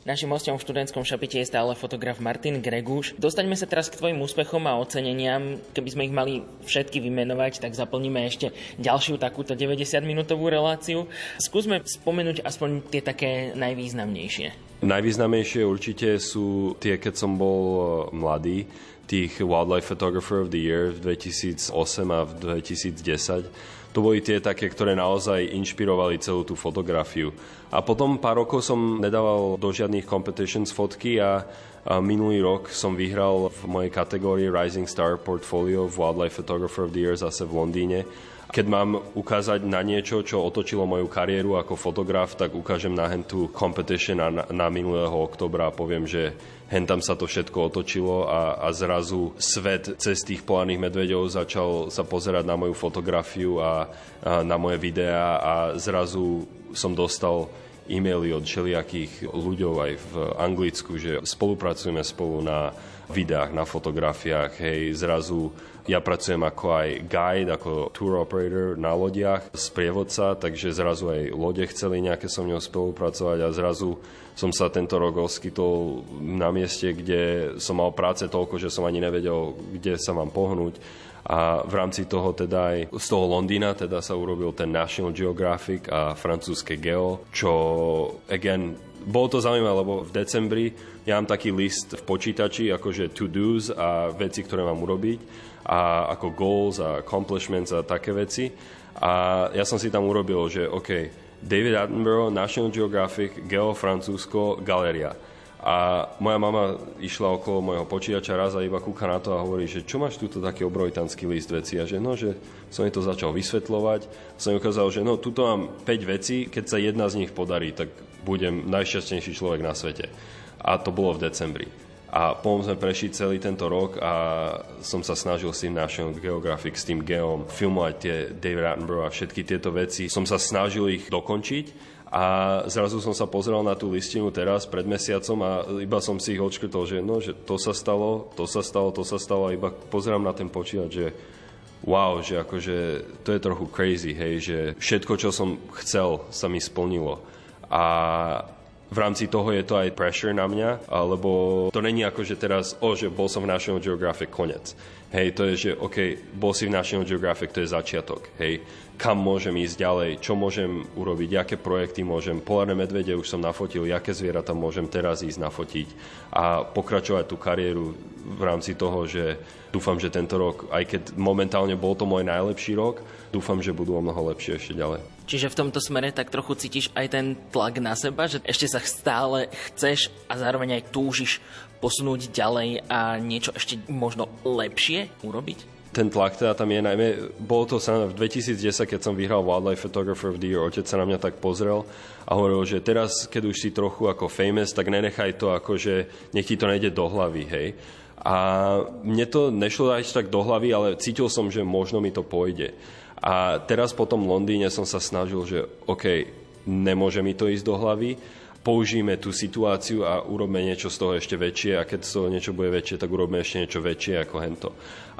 Speaker 3: Našim hostom v študentskom šapite je stále fotograf Martin Greguš. Dostaňme sa teraz k tvojim úspechom a oceneniam. Keby sme ich mali všetky vymenovať, tak zaplníme ešte ďalšiu takúto 90-minútovú reláciu. Skúsme spomenúť aspoň tie také najvýznamnejšie.
Speaker 2: Najvýznamnejšie určite sú tie, keď som bol eh, mladý, tých Wildlife Photographer of the Year v 2008 a v 2010 to boli tie také, ktoré naozaj inšpirovali celú tú fotografiu. A potom pár rokov som nedával do žiadnych competitions fotky a, a minulý rok som vyhral v mojej kategórii Rising Star Portfolio v Wildlife Photographer of the Year zase v Londýne Keď mám ukázať na niečo, čo otočilo moju kariéru ako fotograf, tak ukážem na hentu competition na, na minulého oktobra a poviem, že hen tam sa to všetko otočilo a, a zrazu svet cez tých polárnych medveďov začal sa pozerať na moju fotografiu a, a na moje videá a zrazu som dostal e-maily od všelijakých ľuďov aj v Anglicku, že spolupracujeme spolu na videách, na fotografiách, hej, zrazu ja pracujem ako aj guide, ako tour operator na lodiach, sprievodca, takže zrazu aj lode chceli nejaké so mnou spolupracovať a zrazu som sa tento rok oskytol na mieste, kde som mal práce toľko, že som ani nevedel, kde sa mám pohnúť. A v rámci toho teda aj z toho Londýna teda sa urobil ten National Geographic a francúzske Geo, čo again bolo to zaujímavé, lebo v decembri ja mám taký list v počítači, akože to-dos a veci, ktoré mám urobiť a ako goals a accomplishments a také veci. A ja som si tam urobil, že OK, David Attenborough, National Geographic, Geo Francúzsko, Galeria. A moja mama išla okolo môjho počítača raz a iba kúka na to a hovorí, že čo máš túto taký obrovitanský list veci a že no, že som jej to začal vysvetľovať. Som jej ukázal, že no, tuto mám 5 vecí, keď sa jedna z nich podarí, tak budem najšťastnejší človek na svete. A to bolo v decembri. A potom sme prešli celý tento rok a som sa snažil s tým National Geographic, s tým Geom, filmovať tie David Attenborough a všetky tieto veci. Som sa snažil ich dokončiť a zrazu som sa pozrel na tú listinu teraz pred mesiacom a iba som si ich odškrtol, že no, že to sa stalo, to sa stalo, to sa stalo a iba pozerám na ten počítač, že wow, že akože to je trochu crazy, hej, že všetko, čo som chcel, sa mi splnilo. A v rámci toho je to aj pressure na mňa, lebo to není ako, že teraz, o, že bol som v National Geographic, konec. Hej, to je, že OK, bol si v National Geographic, to je začiatok. Hej, kam môžem ísť ďalej, čo môžem urobiť, aké projekty môžem. Polárne medvede už som nafotil, aké zvieratá môžem teraz ísť nafotiť a pokračovať tú kariéru v rámci toho, že dúfam, že tento rok, aj keď momentálne bol to môj najlepší rok, dúfam, že budú o mnoho lepšie ešte ďalej.
Speaker 3: Čiže v tomto smere tak trochu cítiš aj ten tlak na seba, že ešte sa stále chceš a zároveň aj túžiš posunúť ďalej a niečo ešte možno lepšie urobiť?
Speaker 2: ten tlak teda tam je najmä, bolo to sa v 2010, keď som vyhral Wildlife Photographer of the Year, otec sa na mňa tak pozrel a hovoril, že teraz, keď už si trochu ako famous, tak nenechaj to ako, že nech ti to nejde do hlavy, hej. A mne to nešlo až tak do hlavy, ale cítil som, že možno mi to pôjde. A teraz po tom Londýne som sa snažil, že OK, nemôže mi to ísť do hlavy, použijeme tú situáciu a urobme niečo z toho ešte väčšie a keď z toho niečo bude väčšie, tak urobme ešte niečo väčšie ako hento.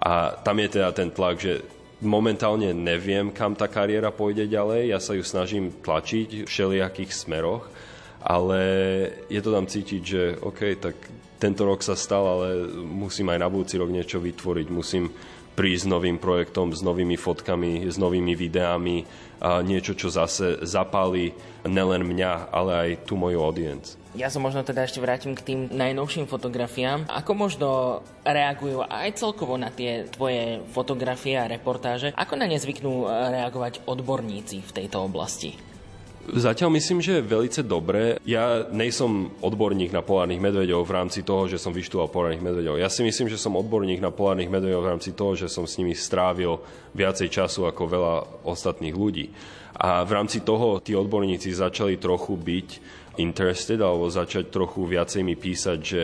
Speaker 2: A tam je teda ten tlak, že momentálne neviem, kam tá kariéra pôjde ďalej, ja sa ju snažím tlačiť v všelijakých smeroch, ale je to tam cítiť, že OK, tak tento rok sa stal, ale musím aj na budúci rok niečo vytvoriť, musím prísť s novým projektom, s novými fotkami, s novými videami, a niečo, čo zase zapáli nelen mňa, ale aj tú moju audience.
Speaker 3: Ja sa možno teda ešte vrátim k tým najnovším fotografiám. Ako možno reagujú aj celkovo na tie tvoje fotografie a reportáže? Ako na ne zvyknú reagovať odborníci v tejto oblasti?
Speaker 2: Zatiaľ myslím, že je velice dobré. Ja nejsom odborník na polárnych medveďov v rámci toho, že som vyštudoval polárnych medveďov. Ja si myslím, že som odborník na polárnych medveďov v rámci toho, že som s nimi strávil viacej času ako veľa ostatných ľudí. A v rámci toho tí odborníci začali trochu byť interested alebo začať trochu viacej mi písať, že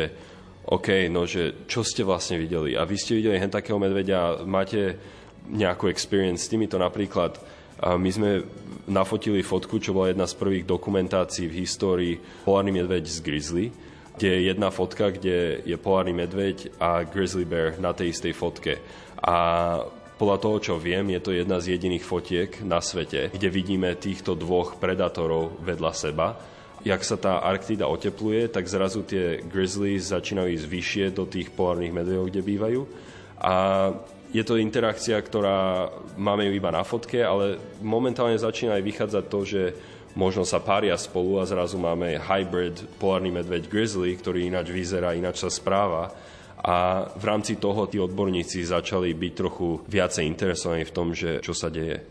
Speaker 2: OK, no že čo ste vlastne videli? A vy ste videli hen takého medveďa, máte nejakú experience s týmito napríklad my sme nafotili fotku, čo bola jedna z prvých dokumentácií v histórii Polárny medveď z grizzly, kde je jedna fotka, kde je polárny medveď a grizzly bear na tej istej fotke. A podľa toho, čo viem, je to jedna z jediných fotiek na svete, kde vidíme týchto dvoch predátorov vedľa seba. Jak sa tá Arktida otepluje, tak zrazu tie grizzlies začínajú ísť vyššie do tých polárnych medvedov, kde bývajú. A je to interakcia, ktorá máme ju iba na fotke, ale momentálne začína aj vychádzať to, že možno sa pária spolu a zrazu máme hybrid polárny medveď grizzly, ktorý ináč vyzerá, ináč sa správa. A v rámci toho tí odborníci začali byť trochu viacej interesovaní v tom, že čo sa deje.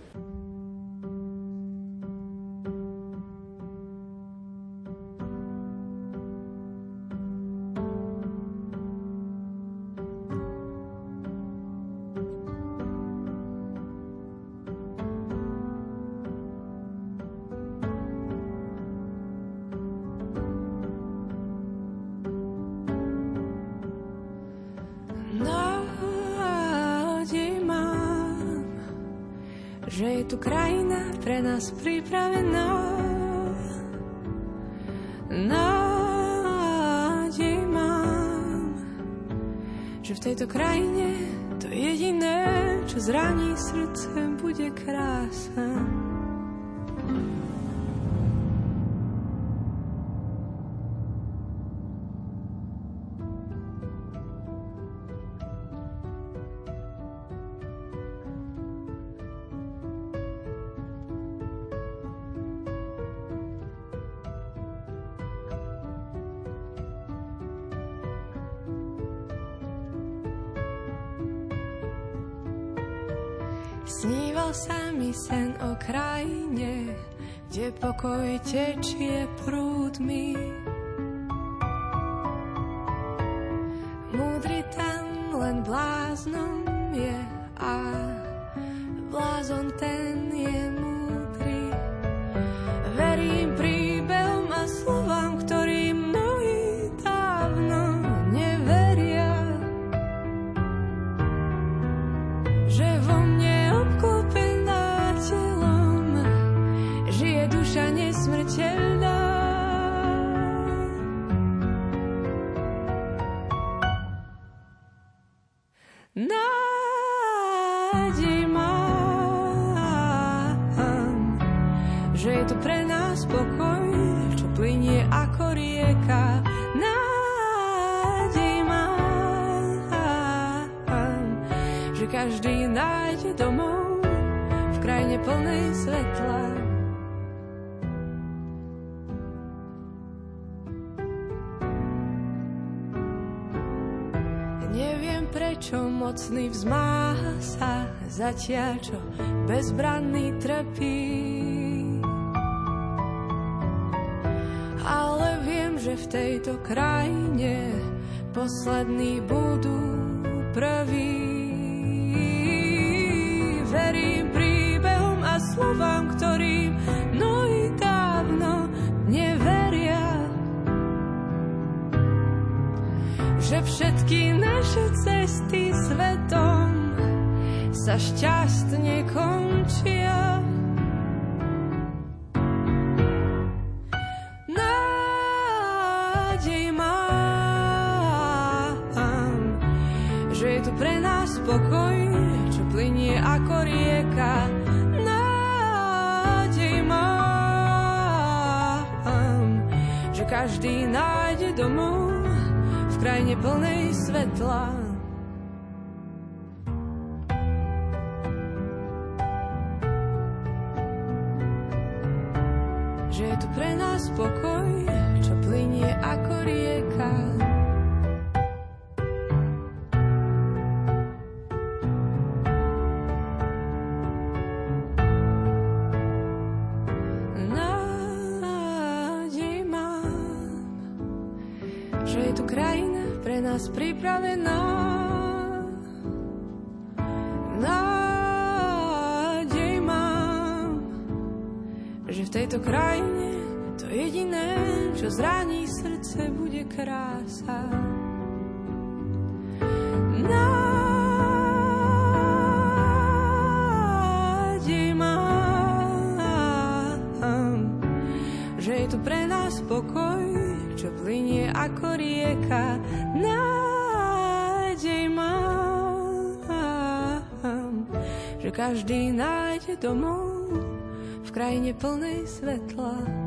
Speaker 9: Že každý nájde domov v krajine plnej svetla. Neviem prečo mocný vzmáha sa zatiaľ, čo bezbranný trpí. Ale viem, že v tejto krajine poslední budú prví. Verím príbehom a slovám, ktorým mnohí dávno neveria. Že všetky naše cesty svetom sa šťastne končia. Ako rieka. Nádej mám, že každý nájde domov v krajine plnej svetla. Zraní srdce, bude krása. Nádej mám, že je tu pre nás pokoj, čo plinie ako rieka. Nádej mám, že každý nájde domov v krajine plnej svetla.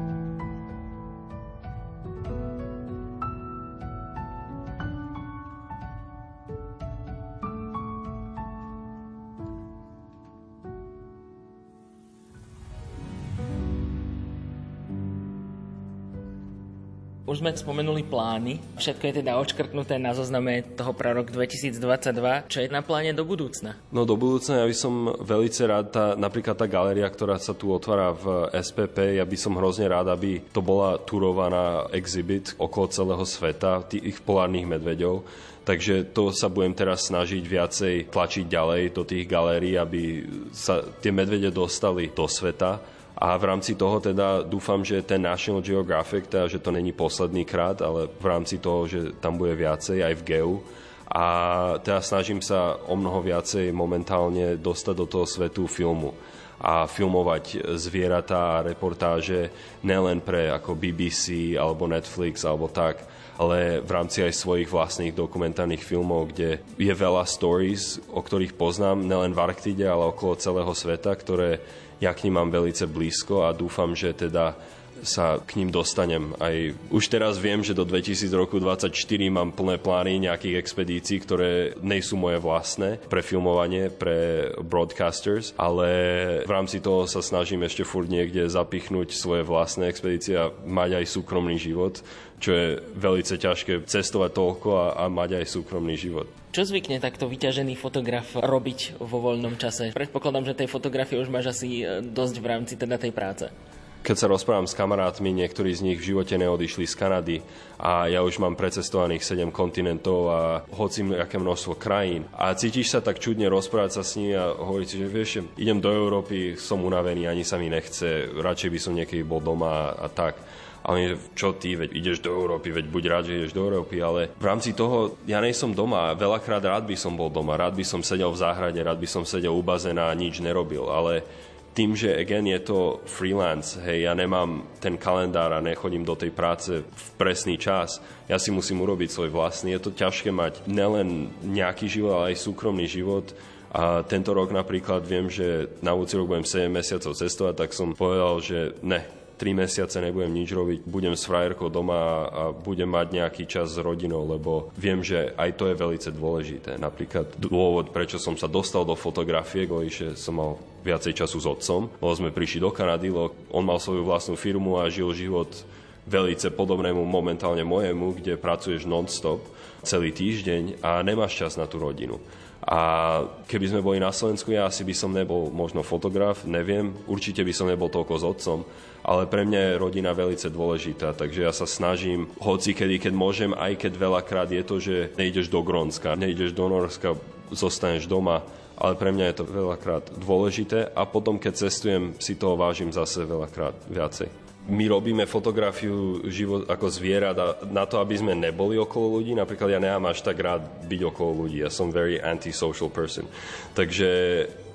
Speaker 3: Už sme spomenuli plány. Všetko je teda odškrtnuté na zozname toho pre rok 2022. Čo je na pláne do budúcna?
Speaker 2: No do budúcna ja by som veľce rád, tá, napríklad tá galéria, ktorá sa tu otvára v SPP, ja by som hrozne rád, aby to bola turovaná exhibit okolo celého sveta, tých polárnych medveďov. Takže to sa budem teraz snažiť viacej tlačiť ďalej do tých galérií, aby sa tie medvede dostali do sveta. A v rámci toho teda dúfam, že ten National Geographic, teda, že to není posledný krát, ale v rámci toho, že tam bude viacej aj v Geu. A teda snažím sa o mnoho viacej momentálne dostať do toho svetu filmu. a filmovať zvieratá a reportáže nelen pre ako BBC alebo Netflix alebo tak, ale v rámci aj svojich vlastných dokumentárnych filmov, kde je veľa stories, o ktorých poznám nelen v Arktide, ale okolo celého sveta, ktoré ja k ním mám velice blízko a dúfam, že teda sa k ním dostanem. Aj už teraz viem, že do 2024 mám plné plány nejakých expedícií, ktoré nejsú moje vlastné pre filmovanie, pre broadcasters, ale v rámci toho sa snažím ešte furt niekde zapichnúť svoje vlastné expedície a mať aj súkromný život, čo je velice ťažké cestovať toľko a, a mať aj súkromný život.
Speaker 3: Čo zvykne takto vyťažený fotograf robiť vo voľnom čase? Predpokladám, že tej fotografie už máš asi e, dosť v rámci teda tej práce.
Speaker 2: Keď sa rozprávam s kamarátmi, niektorí z nich v živote neodišli z Kanady a ja už mám precestovaných 7 kontinentov a hoci aké množstvo krajín. A cítiš sa tak čudne rozprávať sa s nimi a hovoriť si, že vieš, idem do Európy, som unavený, ani sa mi nechce, radšej by som niekedy bol doma a, tak. A oni, čo ty, veď ideš do Európy, veď buď rád, že ideš do Európy, ale v rámci toho ja nej som doma. Veľakrát rád by som bol doma, rád by som sedel v záhrade, rád by som sedel u bazéna a nič nerobil, ale tým, že again je to freelance, hej, ja nemám ten kalendár a nechodím do tej práce v presný čas, ja si musím urobiť svoj vlastný. Je to ťažké mať nelen nejaký život, ale aj súkromný život. A tento rok napríklad viem, že na budúci rok budem 7 mesiacov cestovať, tak som povedal, že ne, 3 mesiace nebudem nič robiť, budem s frajerkou doma a budem mať nejaký čas s rodinou, lebo viem, že aj to je veľmi dôležité. Napríklad dôvod, prečo som sa dostal do fotografie, kvôli, že som mal viacej času s otcom, lebo sme prišli do Kanady, lebo on mal svoju vlastnú firmu a žil život velice podobnému momentálne mojemu, kde pracuješ non-stop celý týždeň a nemáš čas na tú rodinu. A keby sme boli na Slovensku, ja asi by som nebol možno fotograf, neviem, určite by som nebol toľko s otcom, ale pre mňa je rodina velice dôležitá, takže ja sa snažím, hoci kedy, keď môžem, aj keď veľakrát je to, že nejdeš do Grónska, nejdeš do Norska, zostaneš doma, ale pre mňa je to veľakrát dôležité. A potom, keď cestujem, si toho vážim zase veľakrát viacej my robíme fotografiu život ako zvierat a na to, aby sme neboli okolo ľudí. Napríklad ja nemám až tak rád byť okolo ľudí. Ja som very antisocial person. Takže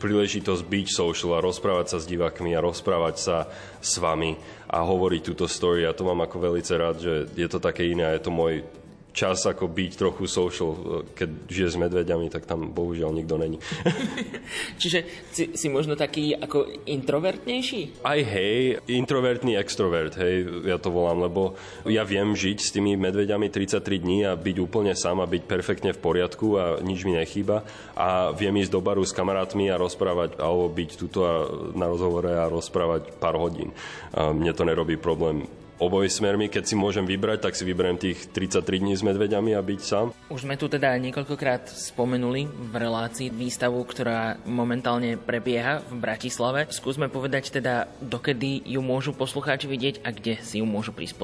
Speaker 2: príležitosť byť social a rozprávať sa s divákmi a rozprávať sa s vami a hovoriť túto story. Ja to mám ako velice rád, že je to také iné a je to môj čas ako byť trochu social. Keď žije s medveďami, tak tam bohužiaľ nikto není.
Speaker 3: Čiže si, si možno taký ako introvertnejší?
Speaker 2: Aj hej, introvertný extrovert, hej, ja to volám, lebo ja viem žiť s tými medveďami 33 dní a byť úplne sám a byť perfektne v poriadku a nič mi nechýba a viem ísť do baru s kamarátmi a rozprávať alebo byť tuto na rozhovore a rozprávať pár hodín. A mne to nerobí problém oboj smermi. Keď si môžem vybrať, tak si vyberiem tých 33 dní s medveďami a byť sám.
Speaker 3: Už sme tu teda niekoľkokrát spomenuli v relácii výstavu, ktorá momentálne prebieha v Bratislave. Skúsme povedať teda, dokedy ju môžu poslucháči vidieť a kde si ju môžu prísť.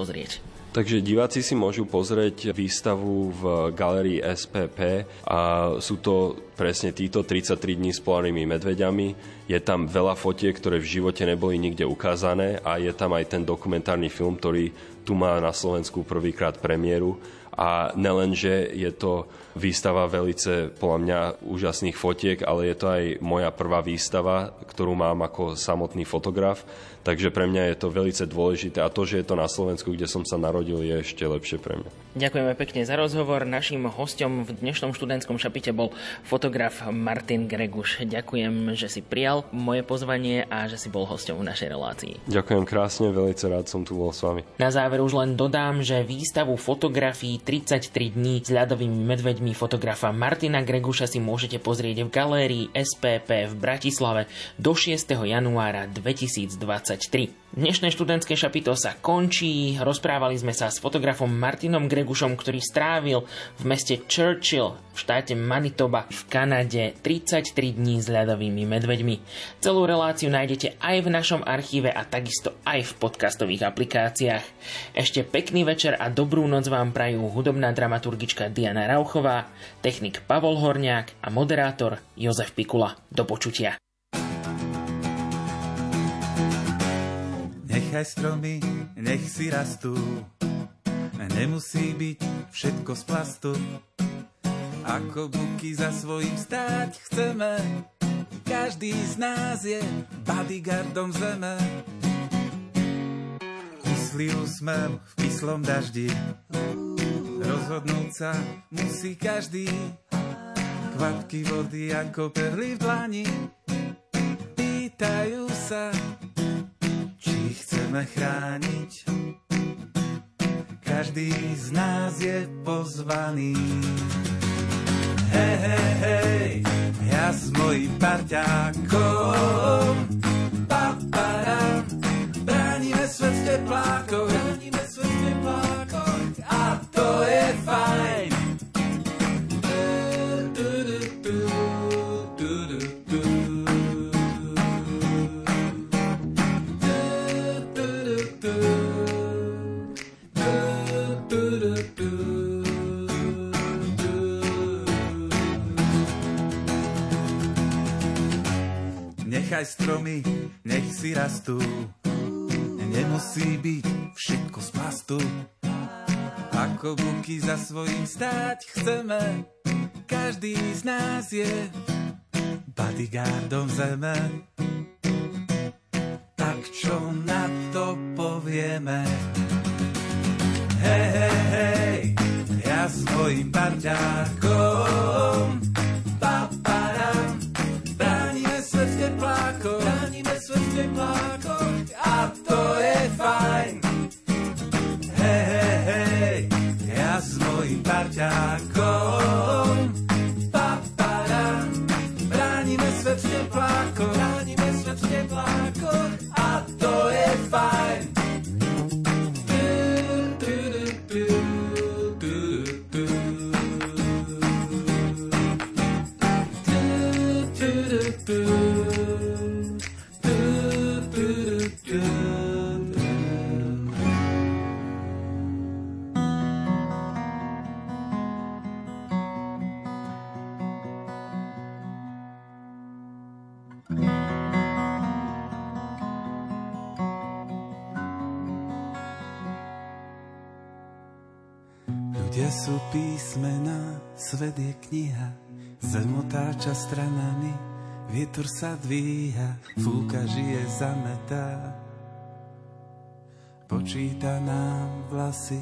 Speaker 2: Takže diváci si môžu pozrieť výstavu v galerii SPP a sú to presne títo 33 dní s polárnymi medveďami. Je tam veľa fotiek, ktoré v živote neboli nikde ukázané a je tam aj ten dokumentárny film, ktorý tu má na Slovensku prvýkrát premiéru. A nelen, že je to výstava velice, podľa mňa, úžasných fotiek, ale je to aj moja prvá výstava, ktorú mám ako samotný fotograf. Takže pre mňa je to velice dôležité a to, že je to na Slovensku, kde som sa narodil, je ešte lepšie pre mňa.
Speaker 3: Ďakujeme pekne za rozhovor. Naším hostom v dnešnom študentskom šapite bol fotograf Martin Greguš. Ďakujem, že si prijal moje pozvanie a že si bol hostom v našej relácii.
Speaker 2: Ďakujem krásne, velice rád som tu bol s vami.
Speaker 3: Na záver už len dodám, že výstavu fotografií 33 dní s ľadovými medveďmi fotografa Martina Greguša si môžete pozrieť v galérii SPP v Bratislave do 6. januára 2023. Dnešné študentské šapito sa končí. Rozprávali sme sa s fotografom Martinom Gregušom, ktorý strávil v meste Churchill v štáte Manitoba v Kanade 33 dní s ľadovými medveďmi. Celú reláciu nájdete aj v našom archíve a takisto aj v podcastových aplikáciách. Ešte pekný večer a dobrú noc vám prajú hudobná dramaturgička Diana Rauchová, technik Pavol Horniák a moderátor Jozef Pikula. Do počutia.
Speaker 10: Nechaj stromy, nech si rastú, nemusí byť všetko z plastu. Ako buky za svojím stáť chceme, každý z nás je bodyguardom zeme. Kyslý úsmev v kyslom daždi, rozhodnúť sa musí každý. Kvapky vody ako perly v dlani, pýtajú sa, či chceme chrániť. Každý z nás je pozvaný. Hej, hej, hej, ja s mojím parťákom. Papara, bránime svet v teplákoch, bránime svet v teplákoch a to je fajn. Nechaj stromy, nech si rastú. Nemusí byť všetko z plastu. Ako buky za svojím stáť chceme, každý z nás je bodyguardom zeme. Tak čo na to povieme? Hej, hej, hej, ja s mojím parťákom. Paparam, svet v teplákoch a to je fajn. Hej, hej, hej, ja s mojím parťákom. Svet je kniha, zem otáča stranami, vietor sa dvíha, fúka žije zametá. Počíta nám vlasy.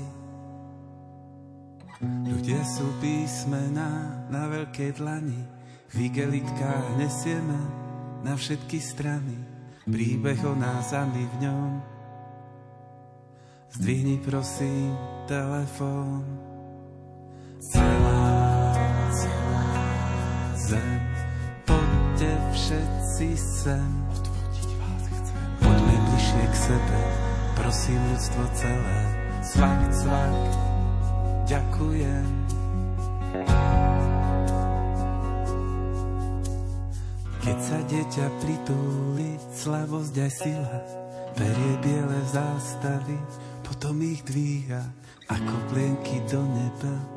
Speaker 10: Ľudia sú písmená na veľkej dlani, v igelitkách nesieme na všetky strany, príbeh o nás a my v ňom. Zdvihni prosím telefón. Celá, celá zem, poďte všetci sem. Poďme bližšie k sebe, prosím ľudstvo celé. Cvak, cvak, ďakujem. Keď sa dieťa pritúli, slavosť aj sila, berie biele zástavy, potom ich dvíha ako plienky do neba.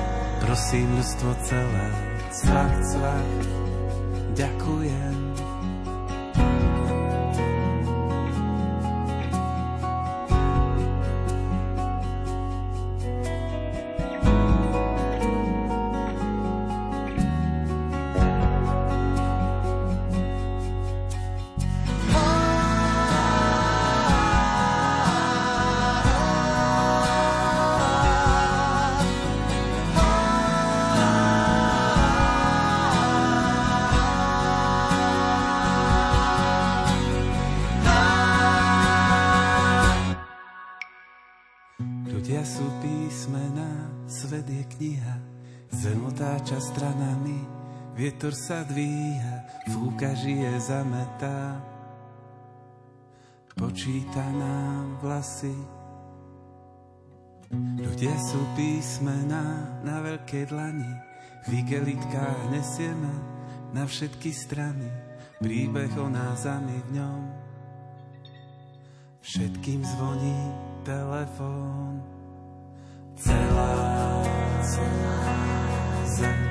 Speaker 10: prosím ľudstvo celé. Cvak, cvak, ďakujem. Vietor sa dvíha, fúka žije zametá. Počíta nám vlasy. Ľudia sú písmená na veľkej dlani, v igelitkách nesieme na všetky strany, príbeh o nás a my v ňom. Všetkým zvoní telefón. Celá, celá zem,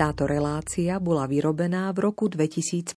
Speaker 11: Táto relácia bola vyrobená v roku 2015.